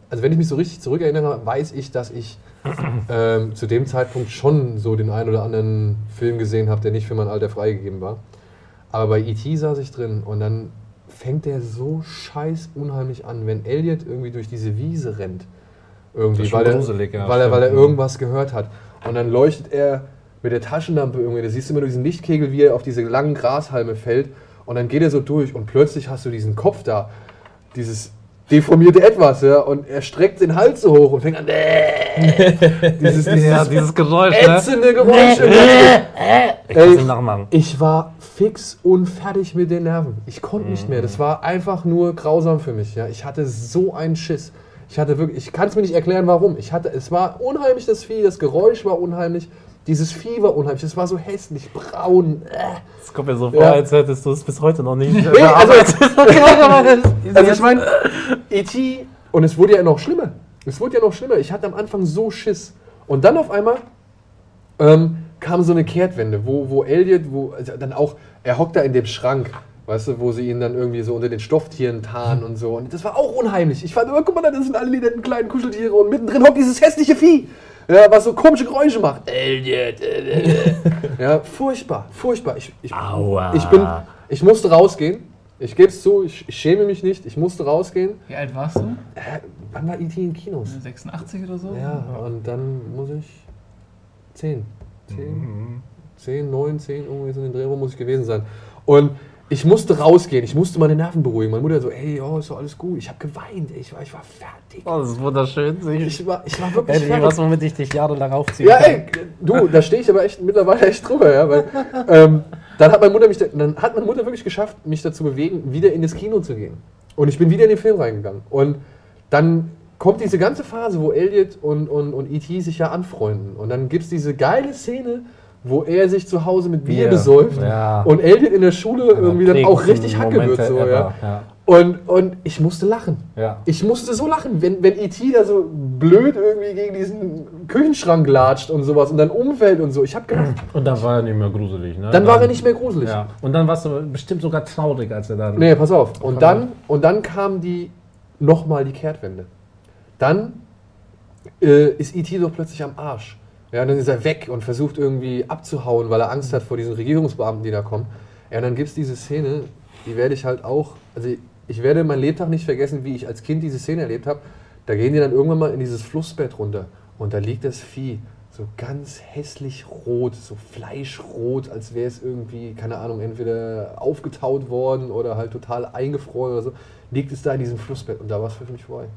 also wenn ich mich so richtig zurückerinnere, weiß ich, dass ich ähm, zu dem Zeitpunkt schon so den einen oder anderen Film gesehen habe, der nicht für mein Alter freigegeben war. Aber bei E.T. saß ich drin und dann fängt der so scheiß unheimlich an, wenn Elliot irgendwie durch diese Wiese rennt. Irgendwie, weil er, gruselig, ja, weil, er, weil er irgendwas gehört hat. Und dann leuchtet er mit der Taschenlampe irgendwie, da siehst du immer nur diesen Lichtkegel, wie er auf diese langen Grashalme fällt. Und dann geht er so durch und plötzlich hast du diesen Kopf da, dieses deformierte Etwas, ja, und er streckt den Hals so hoch und fängt an, dieses, dieses Ja, dieses Geräusch, ne? ätzende Geräusch. Ich kann es Ey, nachmachen. ich war fix und fertig mit den Nerven. Ich konnte nicht mehr. Das war einfach nur grausam für mich. Ja. Ich hatte so einen Schiss. Ich hatte wirklich, ich kann es mir nicht erklären, warum. Ich hatte, es war unheimlich das Vieh, das Geräusch war unheimlich, dieses Vieh war unheimlich. Es war so hässlich, braun. Äh. Es kommt mir so vor, Ja. als hättest du es bis heute noch nicht. Nee, also, also ich meine, E.T. und es wurde ja noch schlimmer. Es wurde ja noch schlimmer. Ich hatte am Anfang so Schiss. Und dann auf einmal ähm, kam so eine Kehrtwende, wo, wo Elliot, wo also dann auch, er hockt da in dem Schrank, weißt du, wo sie ihn dann irgendwie so unter den Stofftieren tarnen und so. Und das war auch unheimlich. Ich fand, oh, guck mal, das sind alle die netten kleinen Kuscheltiere und mittendrin hockt dieses hässliche Vieh. Ja, was so komische Geräusche macht. Elliot. ja, furchtbar, furchtbar. Ich, ich, Aua. ich bin, ich musste rausgehen. Ich gebe es zu, ich, ich schäme mich nicht. Ich musste rausgehen. Wie alt warst du? Äh, wann war E.T. in Kinos? 86 oder so? Ja, und dann muss ich 10. 10, Mhm. 10 9, 10, irgendwie so in den Dreh muss ich gewesen sein. Und ich musste rausgehen, ich musste meine Nerven beruhigen. Meine Mutter so, ey, oh, ist doch alles gut. Ich habe geweint, ey. ich war, ich war fertig. Oh, das ist wunderschön. Ich war, ich war wirklich Endlich fertig. was, womit ich dich jahrelang aufziehen Ja, ey, du, da stehe ich aber echt mittlerweile echt drüber, ja, weil ähm, dann hat meine Mutter mich, da, dann hat meine Mutter wirklich geschafft, mich dazu bewegen, wieder in das Kino zu gehen. Und ich bin wieder in den Film reingegangen. Und dann kommt diese ganze Phase, wo Elliot und, und, und E.T. sich ja anfreunden. Und dann gibt es diese geile Szene, wo er sich zu Hause mit Bier Bier, besäuft ja. und Elliot in der Schule irgendwie dann auch richtig Hacke wird. So, ja. ever, ja. Und, und ich musste lachen. Ja. Ich musste so lachen, wenn, wenn E.T. da so blöd irgendwie gegen diesen Küchenschrank latscht und sowas und dann umfällt und so. Ich hab gedacht, Und dann war er nicht mehr gruselig, ne? dann war er nicht mehr gruselig. Ja. Und dann warst du bestimmt sogar traurig, als er dann. Nee, pass auf. Und dann, und dann kam die nochmal die Kehrtwende. Dann äh, ist E.T. doch plötzlich am Arsch. Ja, dann ist er weg und versucht irgendwie abzuhauen, weil er Angst hat vor diesen Regierungsbeamten, die da kommen. Ja, und dann gibt es diese Szene, die werde ich halt auch, also ich werde mein Lebtag nicht vergessen, wie ich als Kind diese Szene erlebt habe. Da gehen die dann irgendwann mal in dieses Flussbett runter und da liegt das Vieh so ganz hässlich rot, so fleischrot, als wäre es irgendwie, keine Ahnung, entweder aufgetaut worden oder halt total eingefroren oder so, liegt es da in diesem Flussbett und da war es für mich vorbei.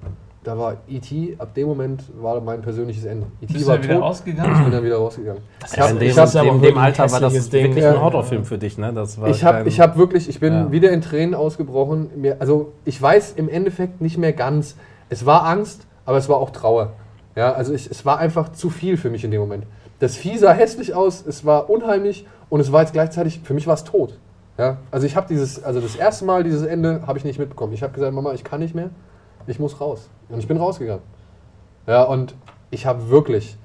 Da war E.T., ab dem Moment war mein persönliches Ende. E.T. War dann wieder tot, rausgegangen? ich bin dann wieder rausgegangen. Ich Ja, hab- in ich dem, hab- aber in dem wirklich ein Alter war das Ding. wirklich ein Horrorfilm für dich, ne? Das war Ich habe ich hab wirklich, ich bin Ja. wieder in Tränen ausgebrochen. Mir, also ich weiß im Endeffekt nicht mehr ganz. Es war Angst, aber es war auch Trauer. Ja, also ich, es war einfach zu viel für mich in dem Moment. Das Vieh sah hässlich aus, es war unheimlich und es war jetzt gleichzeitig, für mich war es tot. Ja, also ich habe dieses, also das erste Mal dieses Ende habe ich nicht mitbekommen. Ich habe gesagt, Mama, ich kann nicht mehr, ich muss raus. Und ich bin rausgegangen. Ja, und ich habe wirklich,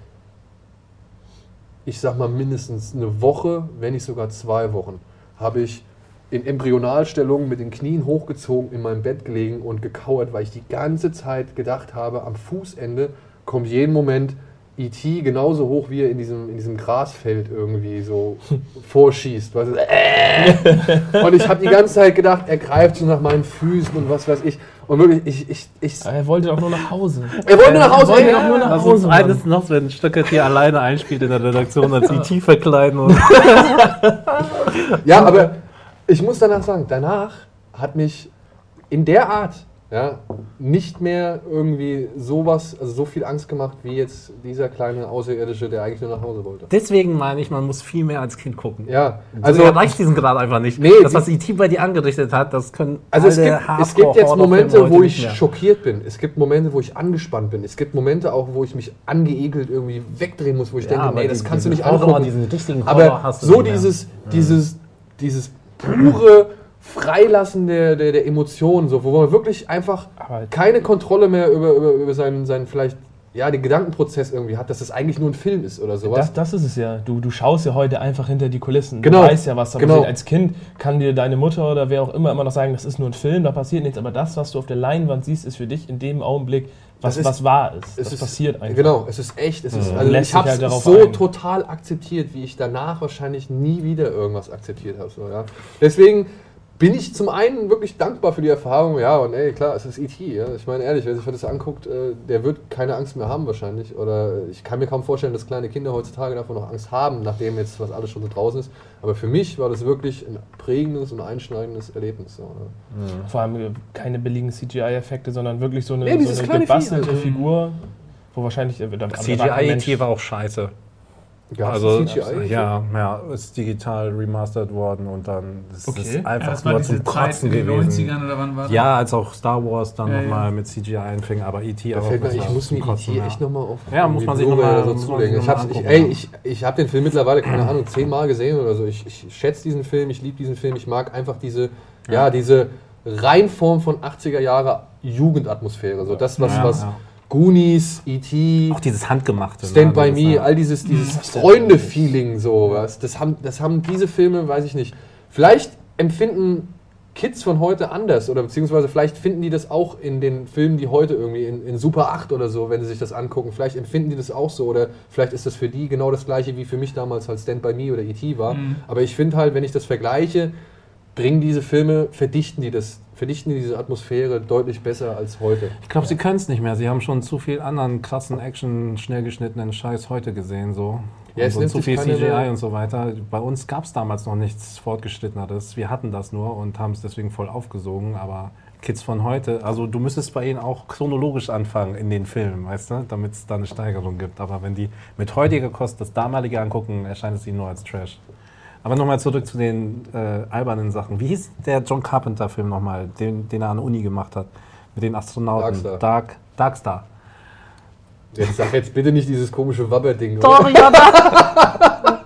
ich sag mal mindestens eine Woche, wenn nicht sogar zwei Wochen, habe ich in Embryonalstellung mit den Knien hochgezogen in meinem Bett gelegen und gekauert, weil ich die ganze Zeit gedacht habe, am Fußende kommt jeden Moment E.T. genauso hoch, wie er in diesem, in diesem Grasfeld irgendwie so vorschießt. Weißt du, äh. Und ich habe die ganze Zeit gedacht, er greift so nach meinen Füßen und was weiß ich. Und wirklich, ich, ich, ich, Er wollte doch nur nach Hause. er wollte nur nach Hause. wollte ey, doch nur nach Hause. Mann. eines noch, wenn Stöckert hier alleine einspielt in der Redaktion, als IT verkleiden und. Ja, aber ich muss danach sagen, danach hat mich in der Art ja, nicht mehr irgendwie sowas, also so viel Angst gemacht, wie jetzt dieser kleine Außerirdische, der eigentlich nur nach Hause wollte. Deswegen meine ich, man muss viel mehr als Kind gucken. Ja, Also also, erreicht diesen Grad einfach nicht. Nee, das, was die- IT bei dir angerichtet hat, das können also es, gibt, es gibt jetzt Momente, wo ich schockiert bin. Es gibt Momente, wo ich angespannt bin. Es gibt Momente auch, wo ich mich angeekelt irgendwie wegdrehen muss, wo ich denke, aber nee, das kannst du nicht Horror, angucken. Diesen richtigen Horror Aber so dieses, dieses, dieses pure Freilassen der, der, der Emotionen, so, wo man wirklich einfach Aber- keine Kontrolle mehr über, über, über seinen, seinen vielleicht, ja, den Gedankenprozess irgendwie hat, dass es eigentlich nur ein Film ist oder sowas. Das, das ist es ja. Du, du schaust ja heute einfach hinter die Kulissen. Genau. Du weißt ja, was da Genau. passiert. Als Kind kann dir deine Mutter oder wer auch immer immer noch sagen, das ist nur ein Film, da passiert nichts. Aber das, was du auf der Leinwand siehst, ist für dich in dem Augenblick, was, Das ist- was wahr ist. Es Das ist, passiert einfach. Genau, es ist echt. Es ist, Mhm. also Lässt ich habe halt so ein. total akzeptiert, wie ich danach wahrscheinlich nie wieder irgendwas akzeptiert habe. So, ja. Deswegen bin ich zum einen wirklich dankbar für die Erfahrung. Ja, und ey, klar, es ist E.T. Ja. Ich meine, ehrlich, wer sich das anguckt, äh, der wird keine Angst mehr haben wahrscheinlich. Oder ich kann mir kaum vorstellen, dass kleine Kinder heutzutage davon noch Angst haben, nachdem jetzt was alles schon so draußen ist. Aber für mich war das wirklich ein prägendes und einschneidendes Erlebnis. So, ja. Vor allem äh, keine billigen CGI-Effekte, sondern wirklich so eine, Nee, so eine gebastelte also- Figur, wo wahrscheinlich äh, CGI-IT war auch scheiße. Gab's Also, CGI? ja, ja, ist digital remastert worden und dann ist Okay. es Ja, einfach das war nur zum Kotzen in den gewesen. 90ern oder wann war das? Ja, als auch Star Wars dann Ja, nochmal ja. mit CGI einfing, aber E.T. Da auch fällt mir, das ich muss mir E.T. ja. echt nochmal auf Ja, muss man sich Blu-ray noch mal- oder so zulegen. Ich habe ich, ey, ja. ich, ich hab den Film mittlerweile, keine Ahnung, zehnmal gesehen oder so. Ich, ich schätze diesen Film, ich liebe diesen Film, ich mag einfach diese, ja, diese Reinform von 80er Jahre Jugendatmosphäre. So das, was, Ja, was ja. Goonies, E.T., Auch dieses Handgemachte. Stand ne? by Me, ja- all dieses, dieses ist ja Freunde-Feeling, so was. Das haben, das haben diese Filme, weiß ich nicht. Vielleicht empfinden Kids von heute anders oder beziehungsweise vielleicht finden die das auch in den Filmen, die heute irgendwie in, in Super 8 oder so, wenn sie sich das angucken, vielleicht empfinden die das auch so oder vielleicht ist das für die genau das gleiche wie für mich damals halt Stand by Me oder E.T. war. Mhm. Aber ich finde halt, wenn ich das vergleiche, bringen diese Filme, verdichten die das, verdichten die diese Atmosphäre deutlich besser als heute. Ich glaube, sie können es nicht mehr. Sie haben schon zu viel anderen krassen Action, schnell geschnittenen Scheiß heute gesehen. So. Ja, und, es und nimmt zu viel CGI mehr- und so weiter. Bei uns gab es damals noch nichts Fortgeschritteneres. Wir hatten das nur und haben es deswegen voll aufgesogen. Aber Kids von heute, also du müsstest bei ihnen auch chronologisch anfangen in den Filmen, weißt du, damit es da eine Steigerung gibt. Aber wenn die mit heutiger Kost das damalige angucken, erscheint es ihnen nur als Trash. Aber nochmal zurück zu den äh, albernen Sachen. Wie hieß der John Carpenter-Film nochmal, den, den er an der Uni gemacht hat? Mit den Astronauten. Darkstar. Dark, Darkstar. Jetzt sag jetzt bitte nicht dieses komische Wabber-Ding. oder? Sorry, aber.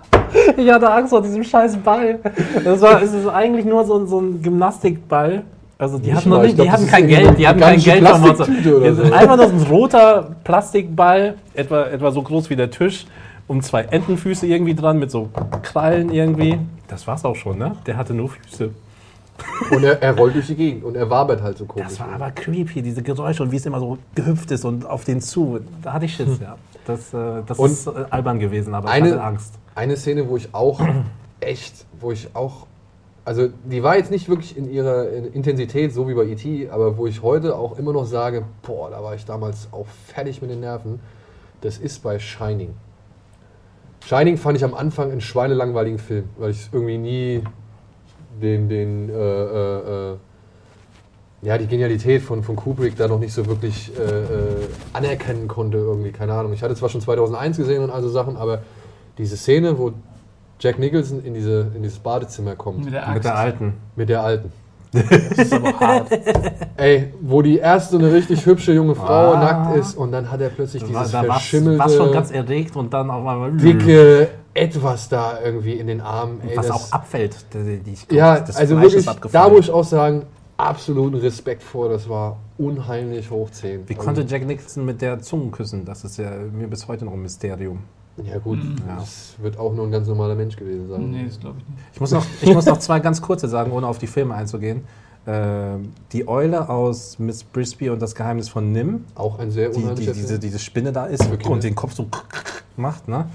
Ich hatte Angst vor diesem scheiß Ball. Das war, es ist eigentlich nur so, ein- so ein Gymnastikball. Also die Nicht hatten noch nicht, ich glaub, die das hatten ist kein Geld, die hatten kein Geld. Einfach nur so ein roter Plastikball, etwa, etwa so groß wie der Tisch, um zwei Entenfüße irgendwie dran mit so Krallen irgendwie. Das war's auch schon, ne? Der hatte nur Füße. Und er, er rollt durch die Gegend und er wabert halt so komisch. Das war aber creepy, diese Geräusche und wie es immer so gehüpft ist und auf den zu. Da hatte ich Schiss, ja. Das, äh, das Und ist äh, albern gewesen, aber ich eine, hatte Angst. eine Szene, wo ich auch echt, wo ich auch, also die war jetzt nicht wirklich in ihrer Intensität, so wie bei E.T., aber wo ich heute auch immer noch sage, boah, da war ich damals auch fertig mit den Nerven, das ist bei Shining. Shining fand ich am Anfang einen schweinelangweiligen Film, weil ich irgendwie nie den, den, äh, äh, äh, ja, die Genialität von, von Kubrick da noch nicht so wirklich äh, äh, anerkennen konnte irgendwie, keine Ahnung. Ich hatte zwar schon 2001 gesehen und all so Sachen, aber diese Szene, wo Jack Nicholson in, diese, in dieses Badezimmer kommt, Mit der Mit der alten. mit der Alten. Das ist aber hart. Ey, wo die erste eine richtig hübsche junge Frau Ah. nackt ist und dann hat er plötzlich Da dieses da war's, verschimmelte, war's schon ganz erregt und dann auf einmal dicke Etwas da irgendwie in den Armen. Ey, was das- auch abfällt. Die, ich glaub, Ja, das also Fleisch wirklich, da muss ich auch sagen, absoluten Respekt vor. Das war unheimlich hoch 10. Wie konnte Jack Nicholson mit der Zunge küssen? Das ist ja mir bis heute noch ein Mysterium. Ja gut, Ja. das wird auch nur ein ganz normaler Mensch gewesen sein. Nee, das glaube ich nicht. Ich muss, noch, ich muss noch zwei ganz kurze sagen, ohne auf die Filme einzugehen. Ähm, die Eule aus Miss Brisby und das Geheimnis von Nim, Auch ein sehr die, die, unheimlicher diese, diese Spinne da ist und ne? den Kopf so macht. Ne?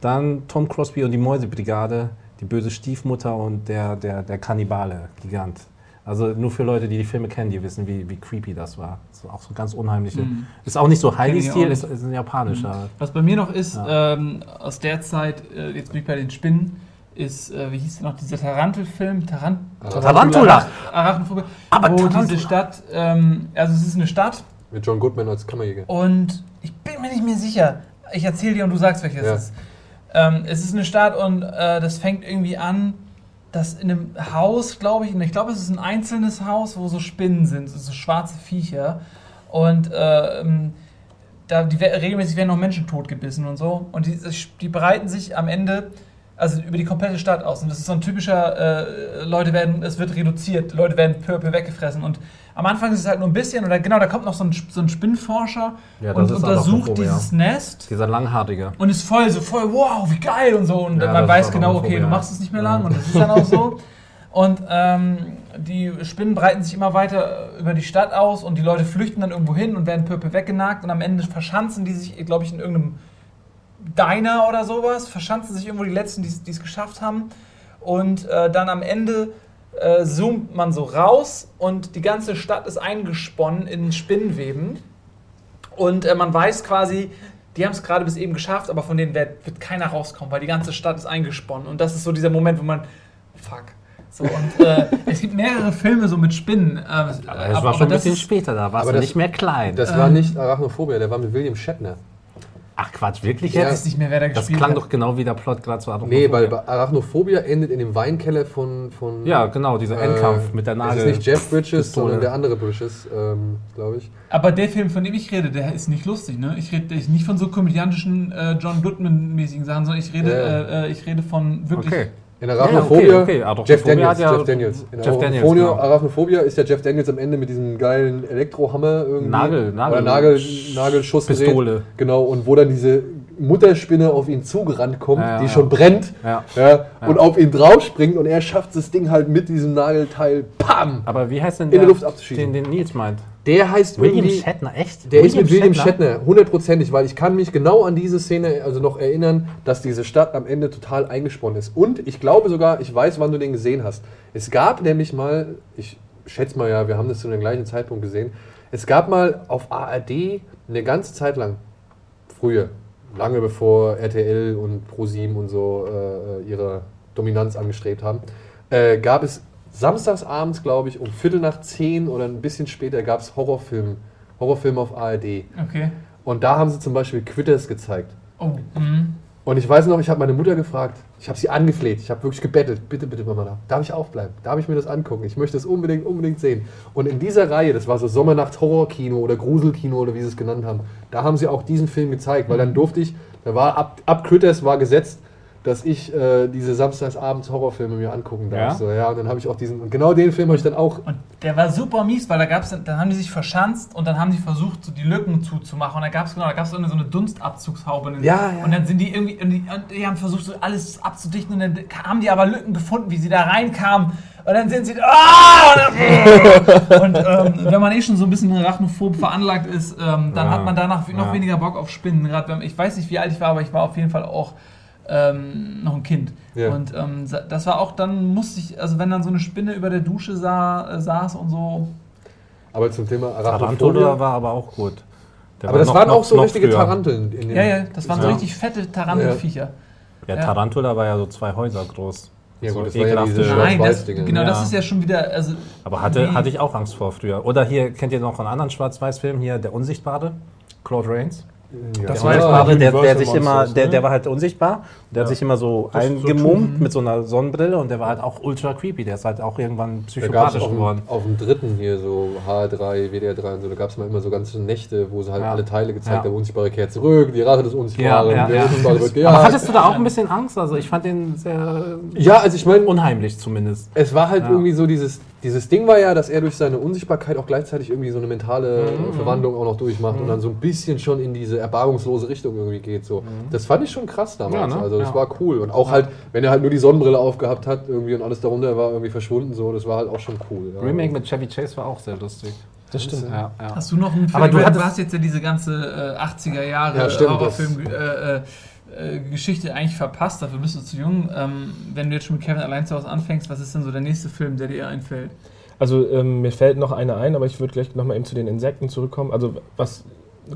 Dann Tom Crosby und die Mäusebrigade, die böse Stiefmutter und der, der, der Kannibale, Gigant. Also nur für Leute, die die Filme kennen, die wissen, wie, wie creepy das war. Das ist auch so ganz unheimliche. Mhm. Ist auch nicht so Heidi-Stil, ist, ist ein japanischer. Was bei mir noch ist, Ja. ähm, aus der Zeit, äh, jetzt bin ich bei den Spinnen, ist, äh, wie hieß der noch, dieser Tarantelfilm? Tarant Tarantula! Arachnophobie. Aber wo Tarantula. diese Stadt, ähm, also es ist eine Stadt Mit John Goodman als Kammerjäger. und ich bin mir nicht mehr sicher. Ich erzähle dir und du sagst, welches Ja. es ist. Ähm, es ist eine Stadt und äh, das fängt irgendwie an, dass in einem Haus, glaube ich, ich glaube, es ist ein einzelnes Haus, wo so Spinnen sind, so schwarze Viecher. Und ähm, da die, regelmäßig werden noch Menschen totgebissen und so. Und die, die breiten sich am Ende also über die komplette Stadt aus. Und das ist so ein typischer, äh, Leute werden, es wird reduziert, Leute werden purple weggefressen. Und am Anfang ist es halt nur ein bisschen, und da, genau, da kommt noch so ein, so ein Spinnforscher Ja, und untersucht dieses Nest. Dieser langhaarige. Und ist voll so voll, wow, wie geil und so. Und Ja, man weiß genau, okay, du ja. machst es nicht mehr lang und das ist dann auch so. Und ähm, die Spinnen breiten sich immer weiter über die Stadt aus und die Leute flüchten dann irgendwo hin und werden purple weggenagt und am Ende verschanzen die sich, glaube ich, in irgendeinem Diner oder sowas, verschanzen sich irgendwo die Letzten, die es geschafft haben. Und äh, dann am Ende äh, zoomt man so raus und die ganze Stadt ist eingesponnen in Spinnenweben. Und äh, man weiß quasi, die haben es gerade bis eben geschafft, aber von denen wird, wird keiner rauskommen, weil die ganze Stadt ist eingesponnen. Und das ist so dieser Moment, wo man, fuck. So, und äh, es gibt mehrere Filme so mit Spinnen. Äh, Aber es war schon ein das bisschen ist- später, da du das- nicht mehr klein. Das Ähm. war nicht Arachnophobia, der war mit William Shatner. Ach Quatsch, wirklich Ja. Ich jetzt? weiß nicht mehr, wer da Das gespielt klang hat. doch genau wie der Plot gerade zu Arachnophobia. Nee, weil Arachnophobia endet in dem Weinkeller von. von Ja, genau, dieser Endkampf mit der Es Nagel. ist nicht Jeff Bridges, Pistole. sondern der andere Bridges, ähm, glaube ich. Aber der Film, von dem ich rede, der ist nicht lustig, ne? Ich rede nicht von so komödiantischen äh, John Goodman-mäßigen Sachen, sondern ich rede, Ja. äh, äh, ich rede von wirklich. Okay. In Arachnophobia, Ja, okay, okay. Jeff Daniels. ja- Jeff Daniels. In Jeff Daniels, genau. Arachnophobia ist ja Jeff Daniels am Ende mit diesem geilen Elektrohammer irgendwie. Nagel- Nagel- Oder Nagel, Nagelschuss. Pistole. Genau, und wo dann diese Mutterspinne auf ihn zugerannt kommt, Ja, die schon brennt. Ja. Und auf ihn draufspringt und er schafft das Ding halt mit diesem Nagelteil, pam! Aber wie heißt denn In der, Luft abzuschieben. den, den Nils meint? Der heißt William Shatner, echt? Der ist mit William Shatner, hundertprozentig, weil ich kann mich genau an diese Szene also noch erinnern, dass diese Stadt am Ende total eingesponnen ist. Und ich glaube sogar, ich weiß, wann du den gesehen hast. Es gab nämlich mal, ich schätze mal ja, wir haben das zu dem gleichen Zeitpunkt gesehen, es gab mal auf ARD eine ganze Zeit lang, früher, lange bevor RTL und ProSieben und so äh, ihre Dominanz angestrebt haben, äh, gab es samstagsabends, glaube ich, um Viertel nach zehn oder ein bisschen später gab es Horrorfilme, Horrorfilme auf ARD. Okay. Und da haben sie zum Beispiel Quitters gezeigt. Oh, mhm. Und ich weiß noch, ich habe meine Mutter gefragt, ich habe sie angefleht, ich habe wirklich gebettelt, bitte, bitte, Mama, darf ich aufbleiben? Darf ich mir das angucken? Ich möchte es unbedingt, unbedingt sehen. Und in dieser Reihe, das war so Sommernacht Horrorkino oder Gruselkino oder wie sie es genannt haben, da haben sie auch diesen Film gezeigt, weil dann durfte ich, da war ab, ab Critters war gesetzt, dass ich äh, diese samstagsabends Horrorfilme mir angucken darf. Ja? So, ja, und dann habe ich auch diesen, und genau den Film habe ich dann auch. Und der war super mies, weil da gab's, dann dann haben die sich verschanzt und dann haben die versucht, so die Lücken zuzumachen. Und da gab es genau, da gab's so eine, so eine Dunstabzugshaube. Und Ja, ja. Und dann sind die irgendwie, und die, und die haben versucht, so alles abzudichten und dann haben die aber Lücken gefunden, wie sie da reinkamen. Und dann sind sie, ah! Und, ähm, wenn man eh schon so ein bisschen arachnophob veranlagt ist, ähm, dann Ja, hat man danach noch ja. weniger Bock auf Spinnen. Gerade wenn, ich weiß nicht, wie alt ich war, aber ich war auf jeden Fall auch ähm, noch ein Kind. Ja. Und ähm, das war auch, dann musste ich, also wenn dann so eine Spinne über der Dusche sah, äh, saß und so. Aber zum Thema Tarantula war aber auch gut. Der Aber war das noch- waren noch- auch so noch richtige früher. Taranteln. In den Ja, ja, das waren so Ja. richtig fette Tarantelviecher. Ja, Ja. Tarantula war ja so zwei Häuser groß. Ja, gut, so das war ja diese Nein, das, genau, das Ja. ist ja schon wieder, also Aber hatte, wie- hatte ich auch Angst vor früher. Oder hier, kennt ihr noch einen anderen Schwarz-Weiß-Film? Hier, Der Unsichtbare? Claude Rains. Ja. Das Der war jetzt der, der, sich immer, der, ne? der war halt unsichtbar. Der hat sich immer so Das ist so eingemummt mit so einer Sonnenbrille und der war halt auch ultra creepy. Der ist halt auch irgendwann psychopathisch auf, geworden. auf dem dritten hier so H3, WDR3 und so, da gab es mal immer so ganze Nächte, wo sie halt Ja. alle Teile gezeigt Ja. haben, Unsichtbare kehrt zurück, die Rache des Unsichtbaren, Ja, ja, der ja. Unsichtbare wird Aber hattest du da auch ein bisschen Angst? Also ich fand den sehr Ja, also ich meine, unheimlich zumindest. es war halt Ja. irgendwie so dieses, dieses Ding war ja, dass er durch seine Unsichtbarkeit auch gleichzeitig irgendwie so eine mentale Mhm. Verwandlung auch noch durchmacht und dann so ein bisschen schon in diese erbarmungslose Richtung irgendwie geht. So. Das fand ich schon krass damals. Mhm. Ja, ne? Also das Ja. war cool. Und auch halt, wenn er halt nur die Sonnenbrille aufgehabt hat irgendwie und alles darunter war irgendwie verschwunden, so, das war halt auch schon cool. Ja. Remake mit Chevy Chase war auch sehr lustig. Das stimmt. Ja, ja. Hast du noch einen Film? Aber du du hast jetzt ja diese ganze äh, 80er Jahre Ja, stimmt, Horrorfilm äh, äh, äh, Geschichte eigentlich verpasst, dafür bist du zu jung. Ähm, wenn du jetzt schon mit Kevin allein zu Hause anfängst, was ist denn so der nächste Film, der dir einfällt? Also ähm, mir fällt noch einer ein, aber ich würde gleich nochmal eben zu den Insekten zurückkommen. Also was,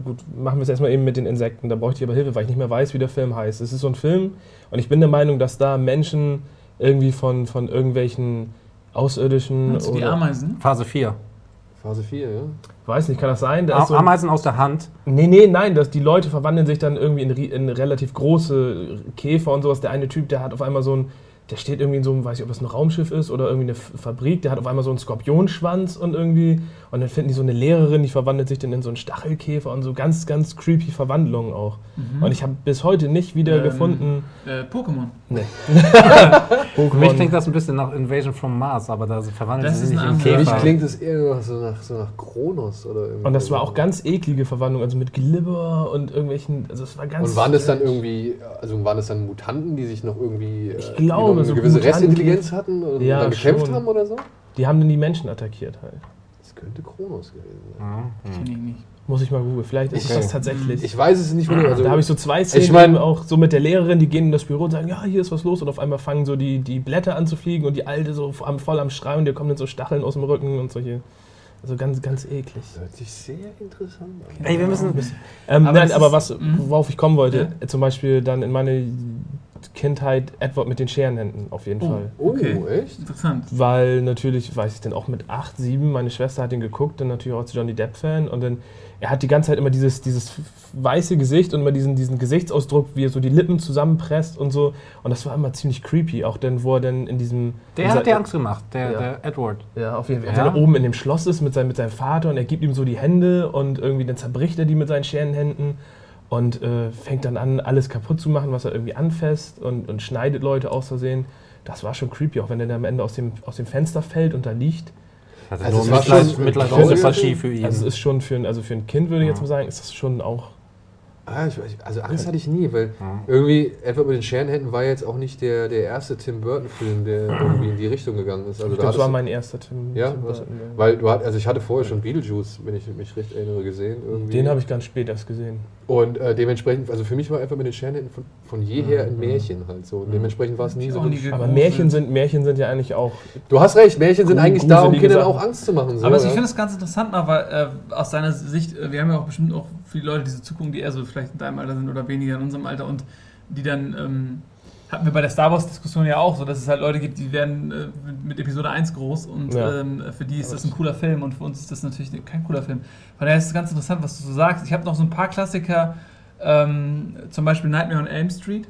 gut, machen wir es erstmal eben mit den Insekten. Da bräuchte ich aber Hilfe, weil ich nicht mehr weiß, wie der Film heißt. Es ist so ein Film und ich bin der Meinung, dass da Menschen irgendwie von, von irgendwelchen Außerirdischen Meinst du die. Ameisen? Phase 4. Phase 4, ja. Weiß nicht, kann das sein? Da ist so Ameisen aus der Hand. Nee, nee, nein, dass die Leute verwandeln sich dann irgendwie in, in relativ große Käfer und sowas. Der eine Typ, der hat auf einmal so ein, der steht irgendwie in so einem, weiß ich, ob das ein Raumschiff ist oder irgendwie eine Fabrik, der hat auf einmal so einen Skorpionschwanz und irgendwie, und dann finden die so eine Lehrerin, die verwandelt sich dann in so einen Stachelkäfer und so ganz, ganz creepy Verwandlungen auch. Und ich habe bis heute nicht wieder Ähm, gefunden. Äh, Pokémon. Nee. Für mich klingt das ein bisschen nach Invasion from Mars, aber da verwandeln Das sie sich in anderer- Für mich Käfer. klingt es eher so nach, so nach Kronos oder irgendwie. Und das war auch ganz eklige Verwandlung, also mit Glibber und irgendwelchen, also es war ganz... Und waren das dann irgendwie, also waren das dann Mutanten, die sich noch irgendwie äh, Ich die glaube, noch eine so gewisse Restintelligenz hatten und Ja, dann gekämpft schon. haben oder so? Die haben dann die Menschen attackiert halt. Das könnte Kronos gewesen sein. Kenn ich nicht. Muss ich mal googeln, vielleicht ist Okay. das tatsächlich. Ich weiß es nicht, oder? Also, da habe ich so zwei Szenen, ich mein- auch so mit der Lehrerin, die gehen in das Büro und sagen, ja, hier ist was los und auf einmal fangen so die, die Blätter an zu fliegen und die Alte so am- voll am Schreien und dir kommen dann so Stacheln aus dem Rücken und solche, also ganz, ganz eklig. hört sich sehr interessant an. Ey, wir müssen. Ähm, Aber nein, das aber was, mhm. worauf ich kommen wollte, äh, zum Beispiel dann in meine Kindheit Edward mit den Scherenhänden auf jeden Oh. Fall. Oh, Okay. echt? Interessant. Weil natürlich, weiß ich denn auch mit 8, 7, meine Schwester hat den geguckt, dann natürlich auch als Johnny Depp-Fan und dann, er hat die ganze Zeit immer dieses, dieses weiße Gesicht und immer diesen, diesen Gesichtsausdruck, wie er so die Lippen zusammenpresst und so und das war immer ziemlich creepy, auch dann, wo er dann in diesem... Der dieser- hat dir Angst gemacht, der, Ja. der Edward. Ja, auf jeden Fall. Ja? Wenn er oben in dem Schloss ist mit seinem, mit seinem Vater und er gibt ihm so die Hände und irgendwie dann zerbricht er die mit seinen Scherenhänden und äh, fängt dann an, alles kaputt zu machen, was er irgendwie anfasst und, und schneidet Leute aus Versehen. Das war schon creepy, auch wenn er dann am Ende aus dem, aus dem Fenster fällt und da liegt. Also, Also nur Mitleid, schon- Mitleid Sympathie für ihn. Also es ist schon für ein, also für ein Kind, würde ich Ja. jetzt mal sagen, ist das schon auch. Ah, ich, also Angst hatte ich nie, weil Ja. irgendwie Edward mit den Scherenhänden war jetzt auch nicht der, der erste Tim Burton-Film, der irgendwie in die Richtung gegangen ist. Also da das war mein erster Tim. Ja, Tim Burton, ja. weil du hat, also ich hatte vorher schon Beetlejuice, wenn ich mich recht erinnere, gesehen. Irgendwie. Den habe ich ganz spät erst gesehen. Und äh, dementsprechend, also für mich war einfach mit den Scherenhänden von, von jeher ein Märchen halt so. Und dementsprechend war es nie so. Aber. Märchen sind, Märchen sind ja eigentlich auch. Du hast recht, Märchen sind eigentlich da, um Kindern auch Angst zu machen. So, Aber ja. ich finde es ganz interessant, weil äh, aus seiner Sicht, äh, wir haben ja auch bestimmt auch viele Leute, diese Zukunft, die eher so vielleicht in deinem Alter sind oder weniger in unserem Alter und die dann, ähm, hatten wir bei der Star Wars-Diskussion ja auch so, dass es halt Leute gibt, die werden äh, mit, Episode 1 groß und Ja. ähm, für die ist das ein cooler Film und für uns ist das natürlich kein cooler Film. Von daher ist es ganz interessant, was du so sagst. Ich habe noch so ein paar Klassiker, ähm, zum Beispiel Nightmare on Elm Street.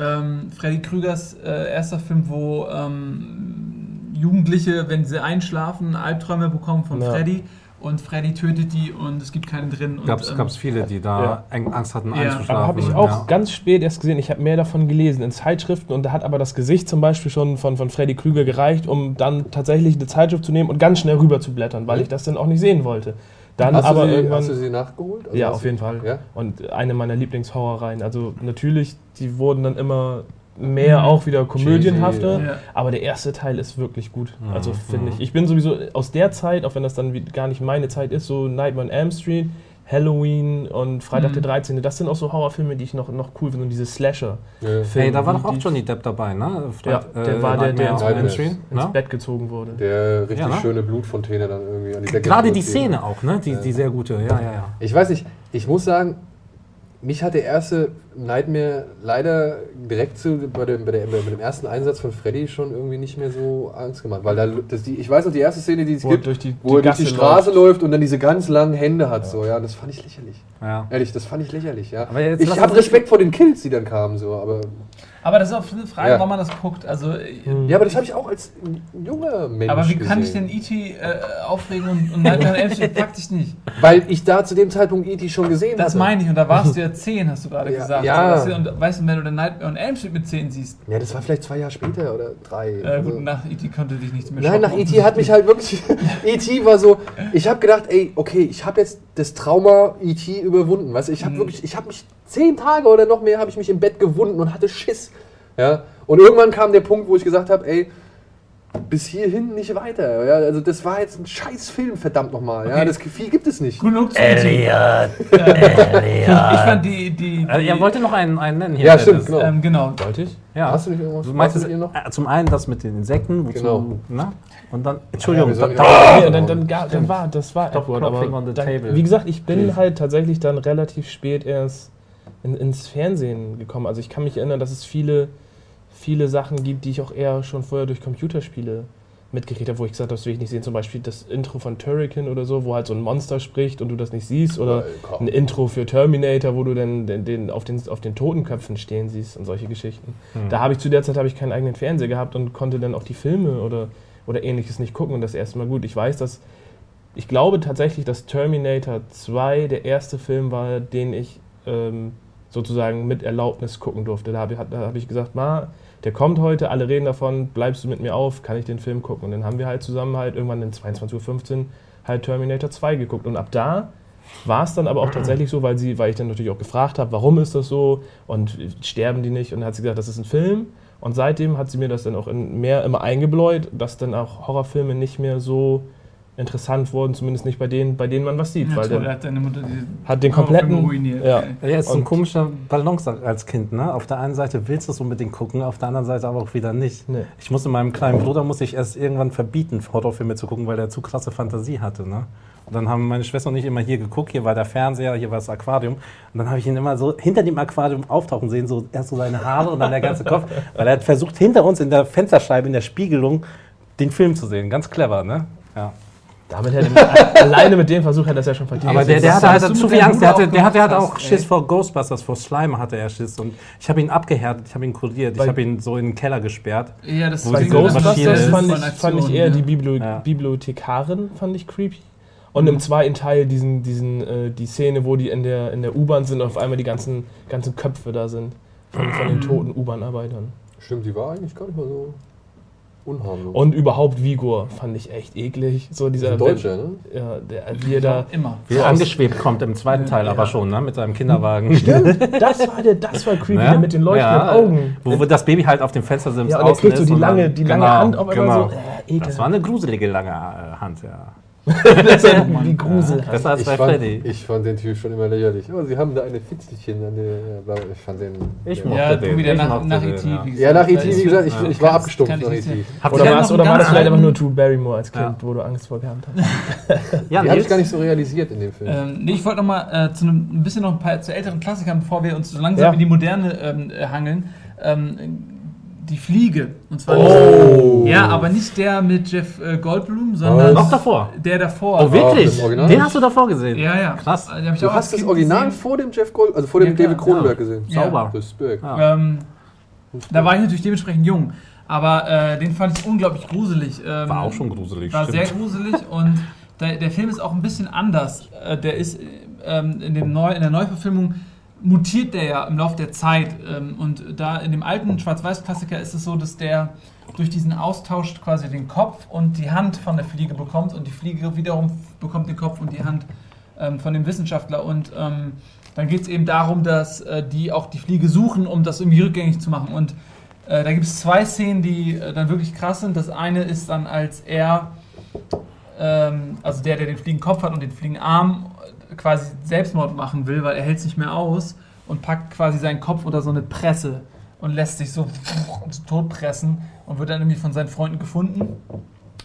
Ähm, Freddy Krügers äh, erster Film, wo ähm, Jugendliche, wenn sie einschlafen, Albträume bekommen von Ja. Freddy und Freddy tötet die und es gibt keinen drin. Gab es und, ähm, viele, die da Ja. Angst hatten Ja. einzuschlafen. Aber habe ich auch ja. ganz spät erst gesehen. Ich habe mehr davon gelesen in Zeitschriften und da hat aber das Gesicht zum Beispiel schon von, von Freddy Krüger gereicht, um dann tatsächlich eine Zeitschrift zu nehmen und ganz schnell rüber zu blättern, weil ich das dann auch nicht sehen wollte. Dann Hast, aber du sie, irgendwann. hast du sie nachgeholt? Also ja, auf jeden Fall. Ja? Und eine meiner Lieblingshorrorreihen. Also natürlich, die wurden dann immer mehr Mhm. auch wieder komödienhafter. Ja. Aber der erste Teil ist wirklich gut. Mhm. Also finde ich. Ich bin sowieso aus der Zeit, auch wenn das dann gar nicht meine Zeit ist, so Nightmare on Elm Street, Halloween und Freitag Mhm. der 13. Das sind auch so Horrorfilme, die ich noch, noch cool finde. Und diese Slasher. Ja. Hey, da war doch auch Johnny Depp dabei, ne? Ja, der war der, der. Elm Street, ins ne? Bett gezogen wurde. Der richtig Ja, ne? schöne Blutfontäne dann irgendwie an die Decke. Gerade die. Szene auch, ne? Die, die sehr gute, ja, ja, ja. Ich weiß nicht, ich muss sagen, mich hat der erste Nightmare leider direkt zu, bei, dem, bei, der, bei dem ersten Einsatz von Freddy schon irgendwie nicht mehr so Angst gemacht. Weil da, das, die, ich weiß noch, die erste Szene, die es Wo gibt, durch die, wo er durch die Straße läuft. läuft. und dann diese ganz langen Hände hat. So, ja, das fand ich lächerlich. ja. Ehrlich, das fand ich lächerlich, ja. Aber jetzt ich habe Respekt vor den Kills, die dann kamen, so, aber. Aber das ist auch eine Frage, Ja. warum man das guckt. Also. Ja, aber das habe ich auch als junger Mensch. aber wie kann ich gesehen. denn E.T. Äh, aufregen und, und Nightmare on Elm Street praktisch nicht? Weil ich da zu dem Zeitpunkt E.T. schon gesehen Das hatte. meine ich. Und da warst du ja 10, hast du gerade Ja, gesagt. ja. So, weißt du, und weißt du, wenn du dann Nightmare on Elm Street mit 10 siehst, Ja, das war vielleicht zwei Jahre später oder drei. äh, Also- gut, nach E.T. konnte dich nichts mehr Nein, nach. E.T. hat mich halt wirklich. E.T. war so. Ich habe gedacht, ey, okay, ich habe jetzt das Trauma E.T. überwunden. Weißt du, ich habe Mhm. wirklich, ich habe mich zehn Tage oder noch mehr habe ich mich im Bett gewunden und hatte Schiss. Ja. Und irgendwann kam der Punkt, wo ich gesagt habe, ey, bis hierhin nicht weiter. Ja, also das war jetzt ein scheiß Film, verdammt nochmal. Ja, Okay. das viel gibt es nicht. Genug zu E.T. Elliot, Ich fand die. die, die Also, er wollte noch einen, einen nennen hier. Ja, der stimmt, genau. ähm, genau. Wollte ich? Ja. Hast du nicht irgendwas? Du meinst hast es, noch? äh, zum einen das mit den Insekten, Genau. ne? Und dann, Entschuldigung, Ja, wir sollen da, ja- dann, dann, dann war, das war Edward, aber on the dann, table. wie gesagt, ich bin halt tatsächlich dann relativ spät erst in, ins Fernsehen gekommen. Also ich kann mich erinnern, dass es viele, viele Sachen gibt, die ich auch eher schon vorher durch Computerspiele mitgekriegt habe, wo ich gesagt habe, das will ich nicht sehen. Zum Beispiel das Intro von Turrican oder so, wo halt so ein Monster spricht und du das nicht siehst. Oder komm. ein Intro für Terminator, wo du dann den, den, auf, den, auf den Totenköpfen stehen siehst und solche Geschichten. Hm. Da habe ich zu der Zeit habe ich keinen eigenen Fernseher gehabt und konnte dann auch die Filme oder, oder ähnliches nicht gucken. Und das erste Mal gut. Ich weiß, dass ich glaube tatsächlich, dass Terminator 2 der erste Film war, den ich ähm, sozusagen mit Erlaubnis gucken durfte. Da habe hab ich gesagt, Ma, der kommt heute, alle reden davon, bleibst du mit mir auf, kann ich den Film gucken? Und dann haben wir halt zusammen halt irgendwann in 22.15 Uhr halt Terminator 2 geguckt. Und ab da war es dann aber auch tatsächlich so, weil, sie, weil ich dann natürlich auch gefragt habe, warum ist das so und sterben die nicht? Und dann hat sie gesagt, das ist ein Film. Und seitdem hat sie mir das dann auch mehr immer eingebläut, dass dann auch Horrorfilme nicht mehr so interessant wurden, zumindest nicht bei denen, bei denen man was sieht. Ja, weil toll, der hat deine Mutter die hat den kompletten. ruiniert. Ja. Er ist so ein komischer Balance als Kind, ne? Auf der einen Seite willst du es unbedingt gucken, auf der anderen Seite aber auch wieder nicht. Nee. Ich musste meinem kleinen Bruder muss ich erst irgendwann verbieten, Horrorfilme zu gucken, weil er zu krasse Fantasie hatte, ne? Und dann haben meine Schwester und ich immer hier geguckt, hier war der Fernseher, hier war das Aquarium. Und dann habe ich ihn immer so hinter dem Aquarium auftauchen sehen, so erst so seine Haare und dann der ganze Kopf. Weil er hat versucht, hinter uns in der Fensterscheibe, in der Spiegelung, den Film zu sehen. Ganz clever, ne? Ja. Damit hätte alleine mit dem Versuch hätte das ja schon verdient. Aber der, der hatte halt zu mit viel Angst. Der hatte, der hatte, der hatte auch gemacht, Schiss ey. vor Ghostbusters, vor Slime hatte er Schiss. Und ich habe ihn abgehärtet, ich habe ihn kuriert, ich habe ihn so in den Keller gesperrt. Ja, das Wo Bei Ghostbusters ist. fand ich, fand ich eher ja. die Bibli Ja. Bibliothekarin, fand ich creepy. Und im zweiten Teil diesen, diesen, äh, die Szene, wo die in der, in der U-Bahn sind und auf einmal die ganzen, ganzen Köpfe da sind. Von, von den toten U-Bahn-Arbeitern. Stimmt, die war eigentlich gar nicht mal so unharmlos. Und überhaupt Vigor fand ich echt eklig. So dieser Ein Deutscher, ne? Ja, der, wie er da. Immer. Wie er angeschwebt kommt im zweiten Teil aber schon, ne? Mit seinem Kinderwagen. Das war der, das war creepy, Ne? der mit den leuchtenden Ja, Augen. Wo, wo das Baby halt auf dem Fenstersims Ja, und er außen kriegt so ist die lange, die lange genau, Hand auf einmal genau. so. Äh. Das war eine gruselige lange äh, Hand, ja. das war wie Grusel. Besser als Ich bei fand, Freddy. ich fand den Typ schon immer lächerlich. Aber sie haben da eine Fitzelchen an der. ja, Ich fand den. Ich ja. mochte Ja, den. du wieder Ich nach, nach E.T. ja. wie Ja, nach E.T., ist- wie gesagt, ich, Ja. ich war abgestumpft nach E.T. Oder war einen oder war das vielleicht einfach nur Drew Barrymore als Kind, Ja. wo du Angst vor gehabt hast? Ja, Die habe ich gar nicht so realisiert in dem Film. Ähm, nee, ich wollte noch mal äh, zu einem, ein bisschen noch ein paar zu älteren Klassikern, bevor wir uns so langsam Ja. in die Moderne ähm, äh, hangeln. Ähm, die Fliege. Und zwar Oh. nicht, ja, aber nicht der mit Jeff äh, Goldblum, sondern Noch davor. der davor. Oh, wirklich? Original? Den hast du davor gesehen? Ja, ja. Krass. Den hab ich du auch hast das Original gesehen. vor dem Jeff Gold, also vor dem Ja. David Cronenberg Ja. gesehen. Ja. Sauber. Respekt. Ja. Ähm, da war ich natürlich dementsprechend jung. Aber äh, den fand ich unglaublich gruselig. Ähm, War auch schon gruselig. War stimmt. sehr gruselig und der, der Film ist auch ein bisschen anders. Äh, Der ist ähm, in, dem Neu, in der Neuverfilmung mutiert der ja im Laufe der Zeit. Ähm, und da in dem alten Schwarz-Weiß-Klassiker ist es so, dass der durch diesen Austausch quasi den Kopf und die Hand von der Fliege bekommt und die Fliege wiederum bekommt den Kopf und die Hand ähm, von dem Wissenschaftler. Und ähm, dann geht es eben darum, dass äh, die auch die Fliege suchen, um das irgendwie rückgängig zu machen. Und äh, da gibt es zwei Szenen, die äh, dann wirklich krass sind. Das eine ist dann, als er, also der, der den Fliegenkopf hat und den Fliegenarm, quasi Selbstmord machen will, weil er hält es nicht mehr aus und packt quasi seinen Kopf unter so eine Presse und lässt sich so totpressen und wird dann irgendwie von seinen Freunden gefunden.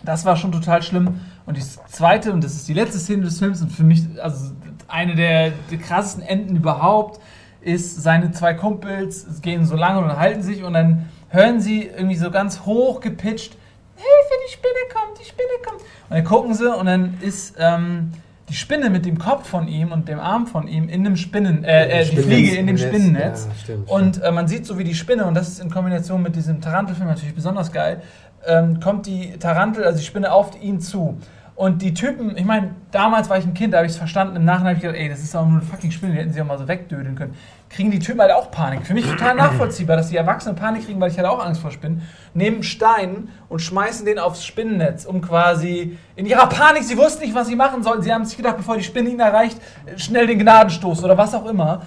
Das war schon total schlimm. Und die zweite, und das ist die letzte Szene des Films und für mich also eine der, der krassesten Enden überhaupt, ist seine zwei Kumpels gehen so lange und halten sich und dann hören sie irgendwie so ganz hoch gepitcht, Hilfe, die Spinne kommt, die Spinne kommt. Und dann gucken sie und dann ist ähm, die Spinne mit dem Kopf von ihm und dem Arm von ihm in dem Spinnen, äh, äh, die Fliege in dem Netz, Spinnennetz. ja, und äh, man sieht so wie die Spinne, und das ist in Kombination mit diesem Tarantelfilm natürlich besonders geil, ähm, kommt die Tarantel, also die Spinne auf ihn zu. Und die Typen, ich meine, damals war ich ein Kind, da habe ich es verstanden. Im Nachhinein habe ich gedacht, ey, das ist auch nur eine fucking Spinne, die hätten sie auch mal so wegdödeln können. Kriegen die Typen halt auch Panik. Für mich total nachvollziehbar, dass die Erwachsenen Panik kriegen, weil ich hatte auch Angst vor Spinnen. Nehmen Stein und schmeißen den aufs Spinnennetz, um quasi in ihrer Panik, sie wussten nicht, was sie machen sollten. Sie haben sich gedacht, bevor die Spinne ihn erreicht, schnell den Gnadenstoß oder was auch immer.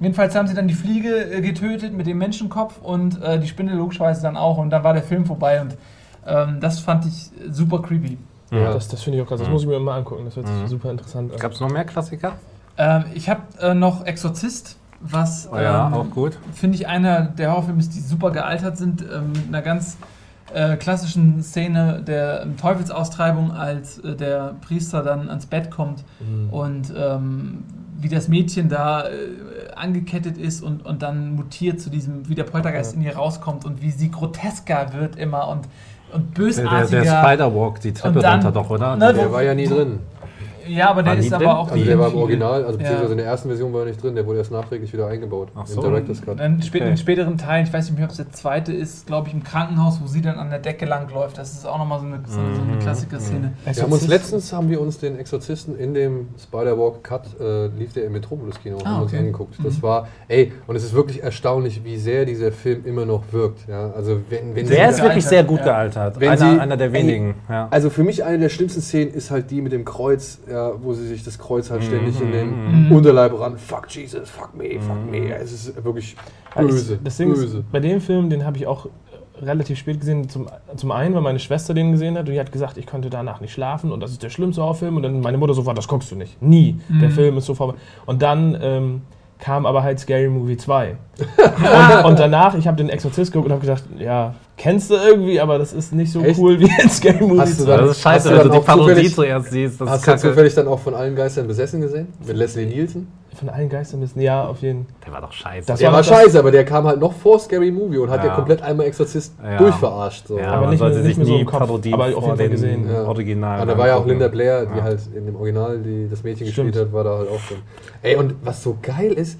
Jedenfalls haben sie dann die Fliege äh, getötet mit dem Menschenkopf und äh, die Spinne logischerweise dann auch. Und dann war der Film vorbei und ähm, das fand ich super creepy. Ja. Das, das finde ich auch krass. Das muss ich mir mal angucken. Das hört sich super interessant an. Gab es noch mehr Klassiker? Ähm, ich habe äh, noch Exorzist, was Oh ja, ähm, auch gut. finde ich einer der Horrorfilme ist, die super gealtert sind, ähm, mit einer ganz äh, klassischen Szene der ähm, Teufelsaustreibung, als äh, der Priester dann ans Bett kommt und ähm, wie das Mädchen da äh, angekettet ist und, und dann mutiert zu diesem, wie der Poltergeist in ihr rauskommt und wie sie grotesker wird immer und, und Der, der, bösartiger. der Spider-Walk, die Treppe dann- runter doch, oder? Ne, Der war ja nie drin. Ja, aber der War ist aber drin? auch Also der in war im Original, also beziehungsweise Ja. in der ersten Version war er nicht drin, der wurde erst nachträglich wieder eingebaut. Ach Im so. Director's Cut. Dann spät, Okay. in späteren Teilen, ich weiß nicht mehr, ob es der zweite ist, glaube ich, im Krankenhaus, wo sie dann an der Decke langläuft. Das ist auch nochmal so eine, so eine, so Mhm. eine Klassiker-Szene. Wir haben uns letztens haben wir uns den Exorzisten in dem Spider-Walk Cut äh, lief der im Metropolis-Kino und Ah, haben uns okay. angeguckt. Das Mhm. war, ey, und es ist wirklich erstaunlich, wie sehr dieser Film immer noch wirkt. Ja, also wenn, wenn Der Sie- ist wirklich gealtert, sehr gut ja. gealtert. Wenn einer, Sie- einer der ey, wenigen. Ja. Also für mich eine der schlimmsten Szenen ist halt die mit dem Kreuz, ja, wo sie sich das Kreuz halt ständig in den Mhm. Unterleib ran. Fuck Jesus, fuck me, fuck me. Es ist wirklich Ja, ich- böse. Das Ding böse. ist, bei dem Film, den habe ich auch relativ spät gesehen. Zum, zum einen, weil meine Schwester den gesehen hat und die hat gesagt, ich konnte danach nicht schlafen und das ist der schlimmste Horrorfilm. Und dann meine Mutter sofort, das guckst du nicht. Nie. Der Mhm. Film ist so vorbei. Und dann ähm, kam aber halt Scary Movie 2. und, und danach, ich habe den Exorzist geguckt und habe gedacht, ja, kennst du irgendwie, aber das ist nicht so Echt? cool wie in Scary Movie Hast du 2. dann- das ist scheiße, hast du wenn dann du die auch Parodie zufällig- zuerst siehst. Das Hast ist du zufällig dann auch von allen Geistern besessen gesehen? Mit Leslie Nielsen? Von allen Geistern müssen, ja, auf jeden Fall. Der war doch scheiße. Das Der war war scheiße, aber der kam halt noch vor Scary Movie und hat ja, Ja. komplett einmal Exorzist Ja. durchverarscht. So. ja, aber nicht sollte mehr- sich nicht mehr so nie im Kopf, Parodien aber auf jeden Fall den gesehen. Ja. Original Und da war ja auch. Linda Blair, die Ja. halt in dem Original die das Mädchen Stimmt. gespielt hat, war da halt auch drin. Ey, und was so geil ist,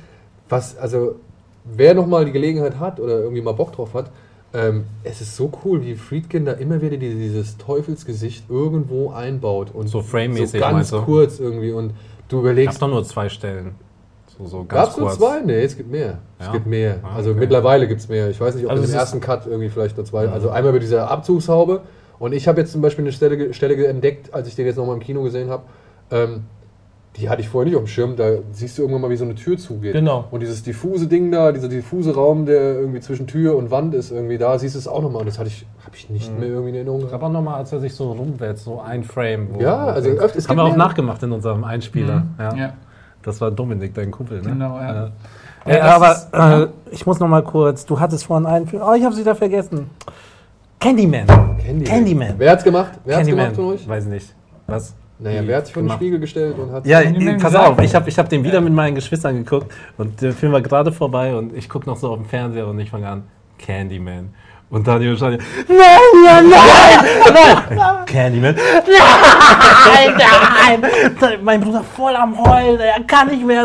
was, also, wer nochmal die Gelegenheit hat oder irgendwie mal Bock drauf hat, ähm, es ist so cool, wie Friedkin da immer wieder die- dieses Teufelsgesicht irgendwo einbaut. Und So frame-mäßig, So ganz du? kurz irgendwie. Und du Gab überlegst, doch nur zwei Stellen. So, so ganz Gab es nur kurz. zwei? Nee, es gibt mehr. Es Ja? gibt mehr. Ah, Also okay. mittlerweile gibt es mehr. Ich weiß nicht, ob Also es im es ersten Cut irgendwie vielleicht nur zwei. Also einmal über diese Abzugshaube. Und ich habe jetzt zum Beispiel eine Stelle, Stelle entdeckt, als ich den jetzt nochmal im Kino gesehen habe. Ähm, die hatte ich vorher nicht auf dem Schirm. Da siehst du irgendwann mal, wie so eine Tür zugeht. Genau. Und dieses diffuse Ding da, dieser diffuse Raum, der irgendwie zwischen Tür und Wand ist, irgendwie da, siehst du es auch nochmal. Und das hatte ich, habe ich nicht mehr irgendwie in Erinnerung. Aber nochmal, als er sich so rumwälzt, so ein Frame. wo- Ja, also öfter- es haben wir auch nachgemacht in unserem Einspieler. Ja. Ja. Das war Dominik, dein Kumpel, ne? Genau, ja. Ja, Ja, ja das aber ist- äh, ich muss noch mal kurz, du hattest vorhin einen Film, oh, ich habe sie da vergessen. Candyman. Candyman. Candyman. Wer hat's gemacht? Wer hat's Candyman. gemacht von euch? Weiß nicht. Was? Naja, wer hat sich vor den? Spiegel gestellt und hat. Ja, Candyman pass gesagt? auf, ich habe ich hab den wieder mit meinen Geschwistern geguckt und der Film war gerade vorbei und ich gucke noch so auf dem Fernseher und ich fange an, Candyman. Und Daniel Schneider, nein, nein, nein, nein, Candyman, nein, nein, mein Bruder voll am Heulen, er kann nicht mehr,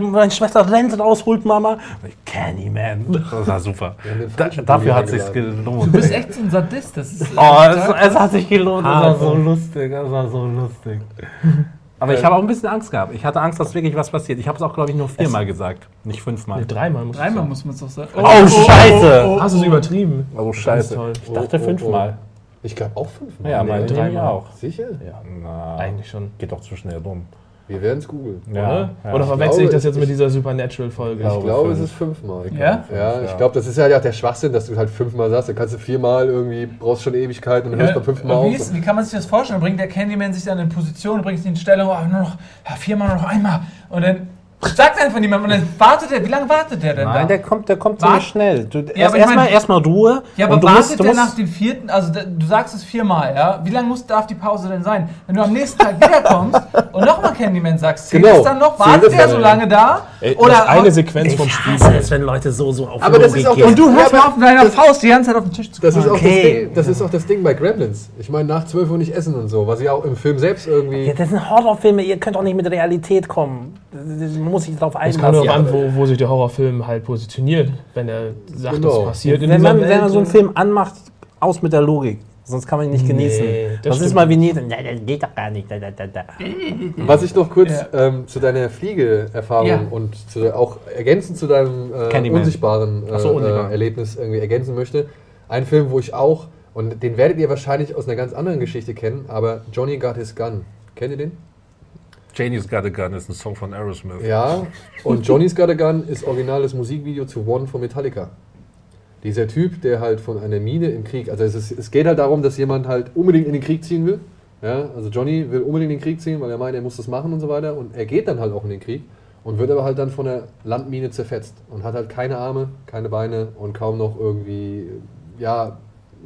meine Schwester rennt raus, holt Mama, Candyman, das war super. Da, dafür hat sich's eingeladen. gelohnt. Du bist echt so ein Sadist. Das ist, Oh, es, es hat sich gelohnt, das war so lustig, das war so lustig. Aber ich habe auch ein bisschen Angst gehabt. Ich hatte Angst, dass wirklich was passiert. Ich habe es auch, glaube ich, nur viermal gesagt, nicht fünfmal. Nee, dreimal muss Dreimal ich muss man es doch sagen. Oh, Scheiße! sagen. Hast du es übertrieben? Oh, Scheiße. toll. Ich dachte fünfmal. Ich glaube auch fünfmal. Ja, Nee, meine dreimal. Demi auch. Sicher? Ja, Na, eigentlich schon. geht doch zu schnell rum. Wir werden es googeln. Oder? ja. Oder verwechsel glaube, ich das jetzt ich- mit dieser Supernatural-Folge? Ich glaube, glaube, es ist fünfmal. Ja? Ja, ich ja. glaube, das ist ja auch der Schwachsinn, dass du halt fünfmal sagst. Dann kannst du viermal irgendwie, brauchst schon Ewigkeit und dann hörst du beim fünften Mal wie, auf. ist, wie kann man sich das vorstellen? Bringt der Candyman sich dann in Position, bringt sich in Stellung, oh, nur noch ja, viermal, nur noch einmal. Und dann sagt einfach niemand. Und dann wartet er. Wie lange wartet der denn Nein, da? der kommt, der kommt ziemlich schnell. Du, Ja, erst, aber ich erstmal mein- erstmal Ruhe. Ja, aber und du wartet musst, du der musst, nach dem vierten, also du sagst es viermal, ja? Wie lange muss, darf die Pause denn sein? Wenn du am nächsten Tag wiederkommst und nochmal Candyman sagst, zählt Genau. es dann noch? Wartet der so lange da? Ey, Oder das eine Sequenz vom Ich Spiel. hasse es, wenn Leute so, so auf Aber das ist auch gehen. Und du hörst Ja, mal auf deiner Faust die ganze Zeit auf den Tisch zu Das ist, auch Okay. das, Ding, das ist auch das Ding bei Gremlins. Ich meine, nach 12 Uhr nicht essen und so, was ja auch im Film selbst irgendwie. Ja, das sind Horrorfilme, ihr könnt auch nicht mit Realität kommen. Muss sich darauf Es kommt einlassen. darauf an, wo, wo sich der Horrorfilm halt positioniert, wenn er sagt, Genau. das passiert in wenn, man, wenn man so einen Film anmacht, aus mit der Logik. Sonst kann man ihn nicht genießen. das das ist mal wie nie. Nein, das geht doch gar nicht. Da, da, da, da. Was ich noch kurz Ja. ähm, zu deiner Fliegeerfahrung Ja. und zu auch ergänzend zu deinem äh, unsichtbaren äh, so, unsichtbar. äh, Erlebnis irgendwie ergänzen möchte. Ein Film, wo ich auch, und den werdet ihr wahrscheinlich aus einer ganz anderen Geschichte kennen, aber Johnny Got His Gun. Kennt ihr den? Janie's Got a Gun ist ein Song von Aerosmith. Ja, und Johnny's Got a Gun ist originales Musikvideo zu One von Metallica. Dieser Typ, der halt von einer Mine im Krieg, also es, ist, es geht halt darum, dass jemand halt unbedingt in den Krieg ziehen will. Ja, also Johnny will unbedingt in den Krieg ziehen, weil er meint, er muss das machen und so weiter. Und er geht dann halt auch in den Krieg und wird aber halt dann von der Landmine zerfetzt und hat halt keine Arme, keine Beine und kaum noch irgendwie, ja,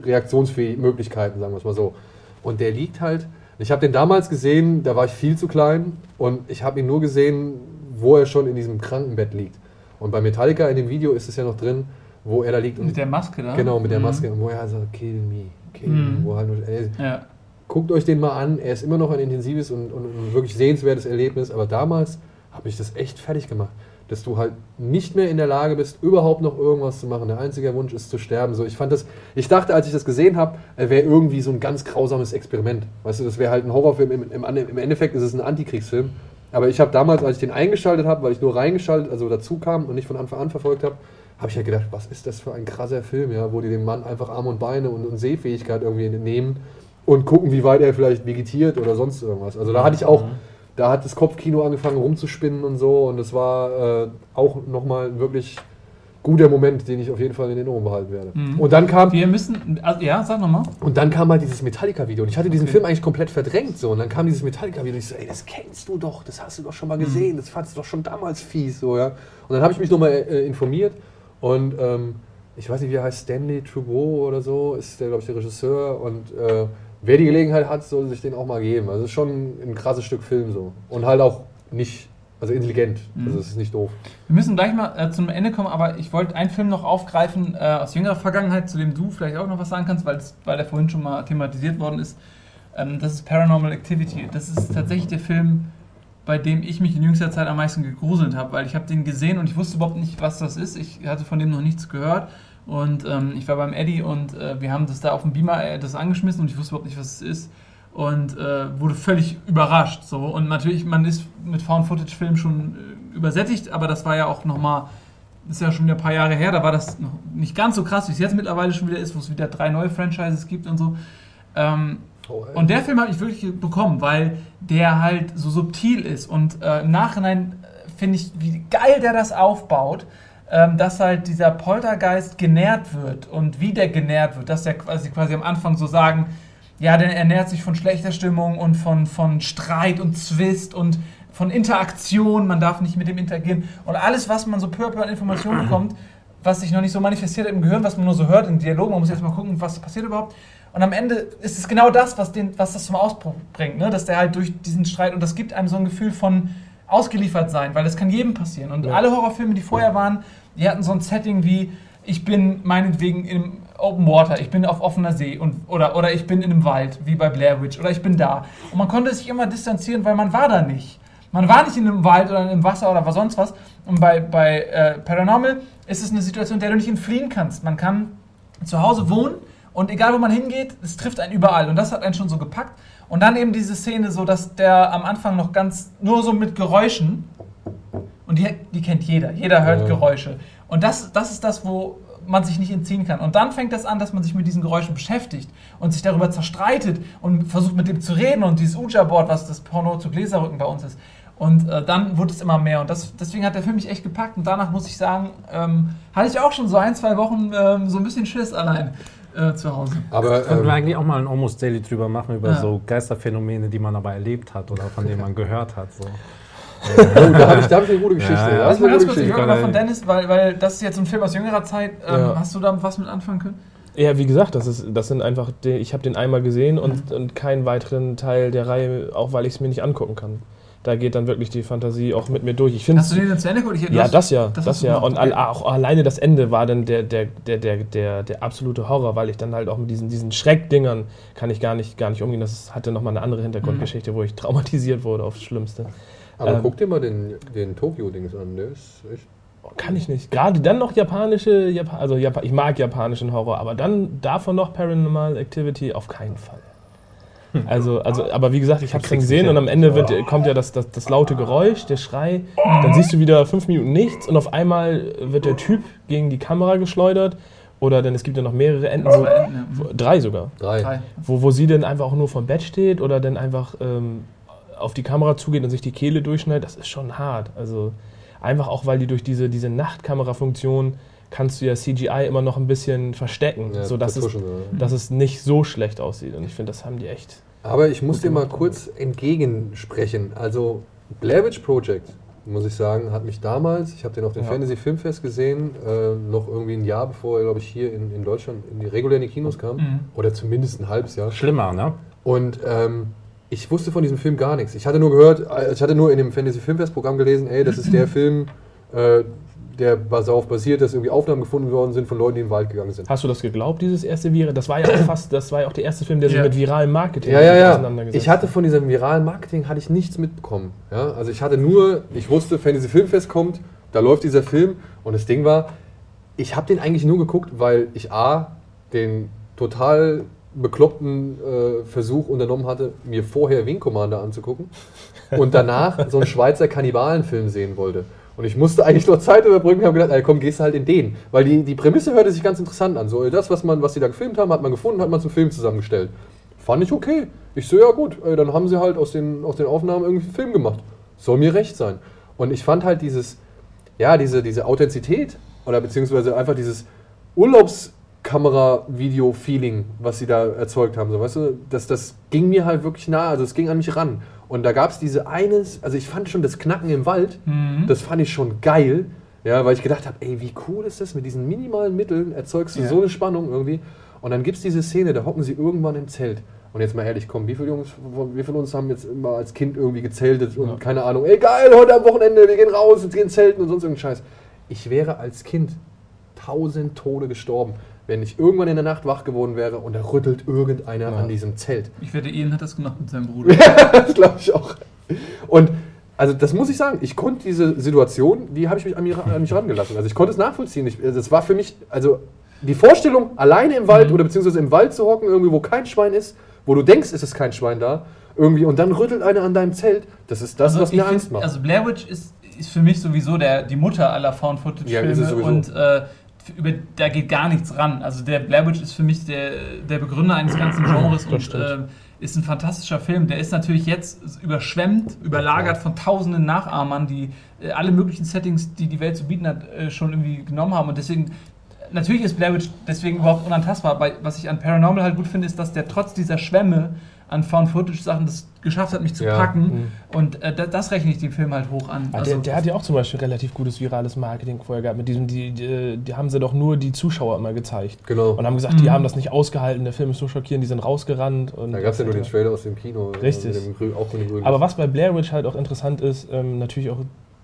reaktionsfähige Möglichkeiten, sagen wir es mal so. Und der liegt halt, ich habe den damals gesehen, da war ich viel zu klein und ich habe ihn nur gesehen, wo er schon in diesem Krankenbett liegt. Und bei Metallica in dem Video ist es ja noch drin, wo er da liegt und Mit der Maske da? genau mit der Mhm. Maske und wo er halt sagt, kill me, kill Mhm. me, wo halt ey, Ja. guckt euch den mal an, er ist immer noch ein intensives und, und, und wirklich sehenswertes Erlebnis, aber damals habe ich das echt fertig gemacht, dass du halt nicht mehr in der Lage bist, überhaupt noch irgendwas zu machen. Der einzige Wunsch ist zu sterben. So, ich fand das, ich dachte, als ich das gesehen habe, wäre irgendwie so ein ganz grausames Experiment. Weißt du, das wäre halt ein Horrorfilm. Im, im, Im Endeffekt ist es ein Antikriegsfilm. Aber ich habe damals, als ich den eingeschaltet habe, weil ich nur reingeschaltet, also dazu kam und nicht von Anfang an verfolgt habe, habe ich ja gedacht, was ist das für ein krasser Film, ja, wo die dem Mann einfach Arme und Beine und, und Sehfähigkeit irgendwie nehmen und gucken, wie weit er vielleicht vegetiert oder sonst irgendwas. Also da hatte ich auch, da hat das Kopfkino angefangen rumzuspinnen und so und das war äh, auch nochmal ein wirklich guter Moment, den ich auf jeden Fall in Erinnerung behalten werde. Mhm. Und dann kam Wir müssen, also, ja, sag nochmal. und dann kam halt dieses Metallica-Video. Und ich hatte diesen Okay. Film eigentlich komplett verdrängt. So. Und dann kam dieses Metallica-Video. Und ich so, ey, das kennst du doch, das hast du doch schon mal gesehen, das fandst du doch schon damals fies. So, ja. Und dann habe ich mich nochmal äh, informiert. Und ähm, ich weiß nicht, wie er heißt, Stanley Trudeau oder so, ist der, glaube ich, der Regisseur. Und äh, wer die Gelegenheit hat, soll sich den auch mal geben. Also es ist schon ein krasses Stück Film so. Und halt auch nicht, also intelligent. Also es ist nicht doof. Wir müssen gleich mal äh, zum Ende kommen, aber ich wollte einen Film noch aufgreifen äh, aus jüngerer Vergangenheit, zu dem du vielleicht auch noch was sagen kannst, weil der vorhin schon mal thematisiert worden ist. Ähm, das ist Paranormal Activity. Das ist tatsächlich der Film, bei dem ich mich in jüngster Zeit am meisten gegruselt habe, weil ich habe den gesehen und ich wusste überhaupt nicht, was das ist. Ich hatte von dem noch nichts gehört. Und ähm, ich war beim Eddie und äh, wir haben das da auf dem Beamer äh, das angeschmissen und ich wusste überhaupt nicht, was es ist. Und äh, wurde völlig überrascht. So. Und natürlich, man ist mit Found-Footage-Filmen schon äh, übersättigt, aber das war ja auch nochmal, ist ja schon wieder ein paar Jahre her, da war das noch nicht ganz so krass, wie es jetzt mittlerweile schon wieder ist, wo es wieder drei neue Franchises gibt und so. Ähm, Oh, und der Film habe ich wirklich bekommen, weil der halt so subtil ist. Und äh, im Nachhinein äh, finde ich, wie geil der das aufbaut, dass halt dieser Poltergeist genährt wird und wie der genährt wird, dass der quasi, quasi am Anfang so sagen, ja, der ernährt sich von schlechter Stimmung und von, von Streit und Zwist und von Interaktion, man darf nicht mit dem interagieren. Und alles, was man so peu an Informationen bekommt, was sich noch nicht so manifestiert hat im Gehirn, was man nur so hört in Dialogen, man muss jetzt mal gucken, was passiert überhaupt. Und am Ende ist es genau das, was, den, was das zum Ausbruch bringt, ne? dass der halt durch diesen Streit, und das gibt einem so ein Gefühl von ausgeliefert sein, weil das kann jedem passieren. Und alle Horrorfilme, die vorher waren, die hatten so ein Setting wie, ich bin meinetwegen im Open Water, ich bin auf offener See und, oder, oder ich bin in einem Wald, wie bei Blair Witch, oder ich bin da. Und man konnte sich immer distanzieren, weil man war da nicht. Man war nicht in einem Wald oder im Wasser oder was sonst was. Und bei, bei äh, Paranormal ist es eine Situation, in der du nicht entfliehen kannst. Man kann zu Hause wohnen und egal wo man hingeht, es trifft einen überall. Und das hat einen schon so gepackt. Und dann eben diese Szene, so dass der am Anfang noch ganz nur so mit Geräuschen und die, die kennt jeder. Jeder hört Ja. Geräusche. Und das, das ist das, wo man sich nicht entziehen kann. Und dann fängt das an, dass man sich mit diesen Geräuschen beschäftigt und sich darüber zerstreitet und versucht mit dem zu reden und dieses Uja-Board, was das Porno zu Gläserrücken bei uns ist. Und äh, dann wurde es immer mehr. Und das, deswegen hat der Film mich echt gepackt. Und danach muss ich sagen, ähm, hatte ich auch schon so ein, zwei Wochen ähm, so ein bisschen Schiss allein äh, zu Hause. Aber Könnten wir ähm, eigentlich auch mal ein Almost Daily drüber machen, über Ja. so Geisterphänomene, die man aber erlebt hat oder von denen man gehört hat. So. oh, da habe ich, da hab ich eine gute Geschichte. Ja, ja. Da Lass ist mal eine ganz gute kurz, ich höre mal von Dennis, weil, weil das ist jetzt ein Film aus jüngerer Zeit. Ähm, Ja. Hast du da was mit anfangen können? Ja, wie gesagt, das, ist, das sind einfach, die, ich habe den einmal gesehen und, und keinen weiteren Teil der Reihe, auch weil ich es mir nicht angucken kann. Da geht dann wirklich die Fantasie auch mit mir durch. Ich finde Hast du den jetzt zu Ende geguckt? Ja, das ja, das das, ja. Und all, okay. auch alleine das Ende war dann der, der, der, der, der, der absolute Horror, weil ich dann halt auch mit diesen, diesen Schreckdingern kann ich gar nicht, gar nicht umgehen. Das hatte nochmal eine andere Hintergrundgeschichte, wo ich traumatisiert wurde aufs Schlimmste. Aber Ähm, guck dir mal den, den Tokio-Dings an. Der ist echt. Oh, Kann ich nicht. Gerade dann noch japanische, Japa also Japa ich mag japanischen Horror, aber dann davon noch Paranormal Activity auf keinen Fall. Also, also, aber wie gesagt, ich habe es dann gesehen und am Ende wird, kommt ja das, das, das laute Geräusch, der Schrei. Dann siehst du wieder fünf Minuten nichts und auf einmal wird der Typ gegen die Kamera geschleudert. Oder dann es gibt ja noch mehrere Enden, so, wo, drei sogar, Drei. Wo, wo sie dann einfach auch nur vom Bett steht oder dann einfach ähm, auf die Kamera zugeht und sich die Kehle durchschneidet. Das ist schon hart. Also einfach auch, weil die durch diese, diese Nachtkamera-Funktion kannst du ja CGI immer noch ein bisschen verstecken, Ja, sodass es, ja. dass es nicht so schlecht aussieht. Und ich finde, das haben die echt. Aber ich muss dir mal kurz entgegensprechen. Also Blair Witch Project, muss ich sagen, hat mich damals, ich habe den auf dem Ja. Fantasy Filmfest gesehen, äh, noch irgendwie ein Jahr bevor er, glaube ich, hier in, in Deutschland in die regulären Kinos kam. Mhm. Oder zumindest ein halbes Jahr. Schlimmer, ne? Und ähm, ich wusste von diesem Film gar nichts. Ich hatte nur gehört, äh, ich hatte nur in dem Fantasy Filmfest Programm gelesen, ey, das ist der Film, äh, der darauf basiert, dass irgendwie Aufnahmen gefunden worden sind von Leuten, die in den Wald gegangen sind. Hast du das geglaubt, dieses erste Viral? Das war ja auch fast, das war ja auch der erste Film, der sich Ja. mit viralem Marketing Ja, ja, ja. auseinandergesetzt Ich hatte von diesem viralen Marketing hatte ich nichts mitbekommen. Ja? Also ich hatte nur, ich wusste, Fantasy Filmfest kommt, da läuft dieser Film und das Ding war, ich habe den eigentlich nur geguckt, weil ich A, den total bekloppten äh, Versuch unternommen hatte, mir vorher Wing Commander anzugucken und danach so einen Schweizer Kannibalenfilm sehen wollte. Und ich musste eigentlich nur Zeit überbrücken und habe gedacht, komm, gehst halt in den. Weil die, die Prämisse hörte sich ganz interessant an. So, das, was, man, was sie da gefilmt haben, hat man gefunden, hat man zum Film zusammengestellt. Fand ich okay. Ich so, ja gut, ey, dann haben sie halt aus den, aus den Aufnahmen irgendwie einen Film gemacht. Soll mir recht sein. Und ich fand halt dieses, ja, diese, diese Authentizität oder beziehungsweise einfach dieses Urlaubskamera-Video-Feeling, was sie da erzeugt haben, so weißt du, das, das ging mir halt wirklich nah, also es ging an mich ran. Und da gab es diese eines, also ich fand schon das Knacken im Wald, Mhm. das fand ich schon geil, ja, weil ich gedacht habe, ey, wie cool ist das, mit diesen minimalen Mitteln erzeugst du Ja. so eine Spannung irgendwie. Und dann gibt es diese Szene, da hocken sie irgendwann im Zelt. Und jetzt mal ehrlich, komm, wie viele Jungs, wie von uns haben jetzt immer als Kind irgendwie gezeltet und Ja. keine Ahnung, ey geil, heute am Wochenende, wir gehen raus, wir gehen zelten und sonst irgendeinen Scheiß. Ich wäre als Kind tausend Tode gestorben, wenn ich irgendwann in der Nacht wach geworden wäre und da rüttelt irgendeiner Ja. an diesem Zelt. Ich wette, Ian hat das gemacht mit seinem Bruder. das glaube ich auch. Und also das muss ich sagen, ich konnte diese Situation, die habe ich mich an mich, an mich rangelassen. Also ich konnte es nachvollziehen. Ich, das war für mich, also die Vorstellung, alleine im Wald Mhm. oder beziehungsweise im Wald zu hocken, irgendwie, wo kein Schwein ist, wo du denkst, es ist kein Schwein da, irgendwie, und dann rüttelt einer an deinem Zelt, das ist das, was Also ich mir find- Angst macht. Also Blair Witch ist, ist für mich sowieso der, die Mutter aller Ja, Found-Footage-Filme sowieso. und äh, über, da geht gar nichts ran. Also der Blair Witch ist für mich der, der Begründer eines ganzen Genres und äh, ist ein fantastischer Film. Der ist natürlich jetzt überschwemmt, überlagert von tausenden Nachahmern, die äh, alle möglichen Settings, die die Welt zu bieten hat, äh, schon irgendwie genommen haben und deswegen Natürlich ist Blair Witch deswegen überhaupt unantastbar. Was ich an Paranormal halt gut finde, ist, dass der trotz dieser Schwämme an Found-Footage-Sachen das geschafft hat, mich zu Ja. packen. Und äh, das, das rechne ich dem Film halt hoch an. Ah, der, der hat ja auch zum Beispiel relativ gutes virales Marketing vorher gehabt. Mit diesem, die, die, die haben sie doch nur die Zuschauer immer gezeigt. genau. Und haben gesagt, die haben das nicht ausgehalten, der Film ist so schockierend, die sind rausgerannt. Und Da gab es ja nur den Trailer aus dem Kino. äh, Richtig. Dem, grün- auch mit dem grünen Aber was bei Blair Witch halt auch interessant ist, ähm, natürlich auch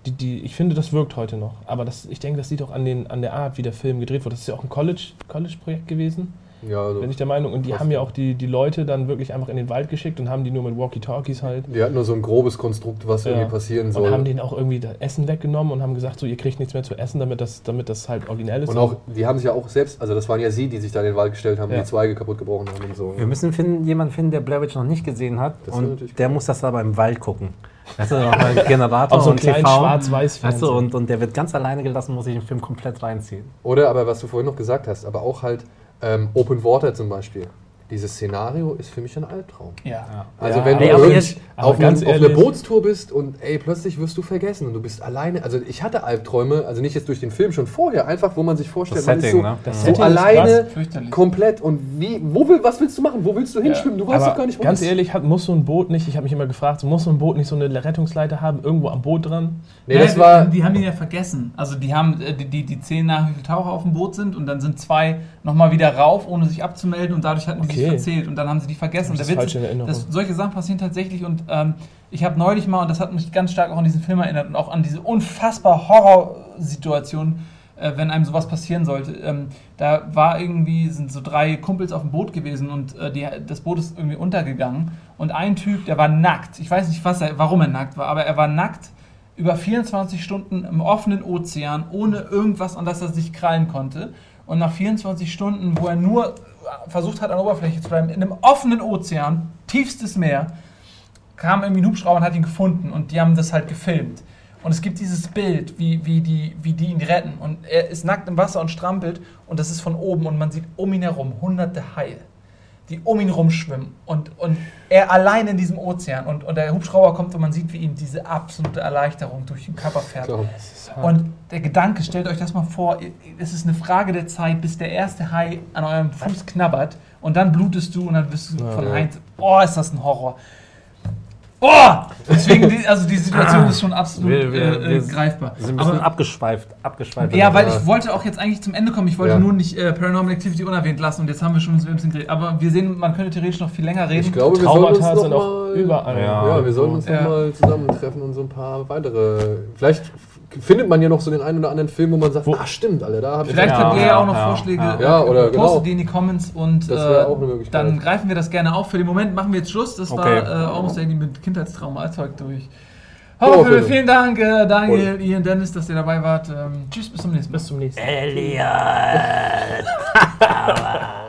die, die, ich finde, das wirkt heute noch. Aber das, ich denke, das liegt auch an, den, an der Art, wie der Film gedreht wurde. Das ist ja auch ein College- College-Projekt gewesen, Ja, also, bin ich der Meinung. Und die haben ja auch die, die Leute dann wirklich einfach in den Wald geschickt und haben die nur mit Walkie-Talkies halt. die hatten nur so ein grobes Konstrukt, was Ja. irgendwie passieren Und soll. haben denen auch irgendwie das Essen weggenommen und haben gesagt, so, ihr kriegt nichts mehr zu essen, damit das, damit das halt originell ist. Und auch, die haben sich ja auch selbst, also das waren ja sie, die sich da in den Wald gestellt haben, Ja. die Zweige kaputt gebrochen haben und so. Wir müssen finden, jemanden finden, der Blair Witch noch nicht gesehen hat. Das und der cool. muss das aber im Wald gucken. Weißt du, noch ein Generator Auf so einem und TV. Schwarz-Weiß-Fernseher. Weißt du, und, und der wird ganz alleine gelassen, muss sich den Film komplett reinziehen. Oder aber was du vorhin noch gesagt hast, aber auch halt ähm, Open Water zum Beispiel. Dieses Szenario ist für mich ein Albtraum. Ja. Also Ja, wenn du aber jetzt- aber auf, ganz einem- auf einer ehrlich- Bootstour bist und ey, plötzlich wirst du vergessen und du bist alleine. Also ich hatte Albträume, also nicht jetzt durch den Film, schon vorher, einfach wo man sich vorstellt, Das man Setting, ist so, ne? Das so Setting ist alleine, krass. Komplett und wie, wo will, was willst du machen? Wo willst du hinschwimmen? Du weißt Aber doch gar nicht, wo ganz du bist. ehrlich, hat, muss so ein Boot nicht, ich habe mich immer gefragt, muss so ein Boot nicht so eine Rettungsleiter haben, irgendwo am Boot dran? Nee, Nein, das war, die, die haben ihn ja vergessen. Also die haben äh, die, die, die zählen nach, wie viele Taucher auf dem Boot sind und dann sind zwei nochmal wieder rauf, ohne sich abzumelden und dadurch hatten die Okay. verzählt und dann haben sie die vergessen. Und Das ist Witz falsch in Erinnerung. dass solche Sachen passieren tatsächlich und ähm, ich habe neulich mal, und das hat mich ganz stark auch an diesen Film erinnert und auch an diese unfassbar Horrorsituation, äh, wenn einem sowas passieren sollte. Ähm, da war irgendwie, sind so drei Kumpels auf dem Boot gewesen und äh, die, das Boot ist irgendwie untergegangen und ein Typ, der war nackt. Ich weiß nicht, was er, warum er nackt war, aber er war nackt über 24 Stunden im offenen Ozean, ohne irgendwas, an das er sich krallen konnte. Und nach 24 Stunden, wo er nur versucht hat, an der Oberfläche zu bleiben, in einem offenen Ozean, tiefstes Meer, kam irgendwie ein Hubschrauber und hat ihn gefunden. Und die haben das halt gefilmt. Und es gibt dieses Bild, wie, wie, die, wie die ihn retten. Und er ist nackt im Wasser und strampelt. Und das ist von oben. Und man sieht um ihn herum hunderte Haie, die um ihn rumschwimmen und, und er allein in diesem Ozean. Und, und der Hubschrauber kommt und man sieht, wie ihm diese absolute Erleichterung durch den Körper fährt. klar. Und der Gedanke, stellt euch das mal vor, es ist eine Frage der Zeit, bis der erste Hai an eurem Fuß knabbert und dann blutest du und dann bist du von Ja. Heinz. Oh, ist das ein Horror. Oh! Deswegen, die, also die Situation ist schon absolut Wir- wir- äh, äh, wir greifbar. Wir sind ein bisschen Aber, abgeschweift. abgeschweift ja, weil ich wollte auch jetzt eigentlich zum Ende kommen. Ich wollte Ja. nur nicht äh, Paranormal Activity unerwähnt lassen und jetzt haben wir schon so ein bisschen geredet. Aber wir sehen, man könnte theoretisch noch viel länger reden. Ich glaube, wir sollten uns Traumata noch sind auch mal, überall. Ja. Ja, wir sollten uns Ja. noch mal zusammentreffen und so ein paar weitere. Vielleicht findet man ja noch so den einen oder anderen Film, wo man sagt, Wo- ah stimmt, alle, da habe ich Vielleicht Ja, habt ihr ja auch noch ja, Vorschläge. ja. äh, Ja, oder postet genau. die in die Comments und äh, auch eine Möglichkeit. dann greifen wir das gerne auf. Für den Moment machen wir jetzt Schluss. Das Okay. war äh, Almost Daily mit Kindheitstrauma Alltag durch. Oh, Horrorfilme, Philipp. vielen Dank, äh, Daniel, Ian, Dennis, dass ihr dabei wart. Ähm, tschüss, bis zum nächsten Mal. Bis zum nächsten Mal. Elliot.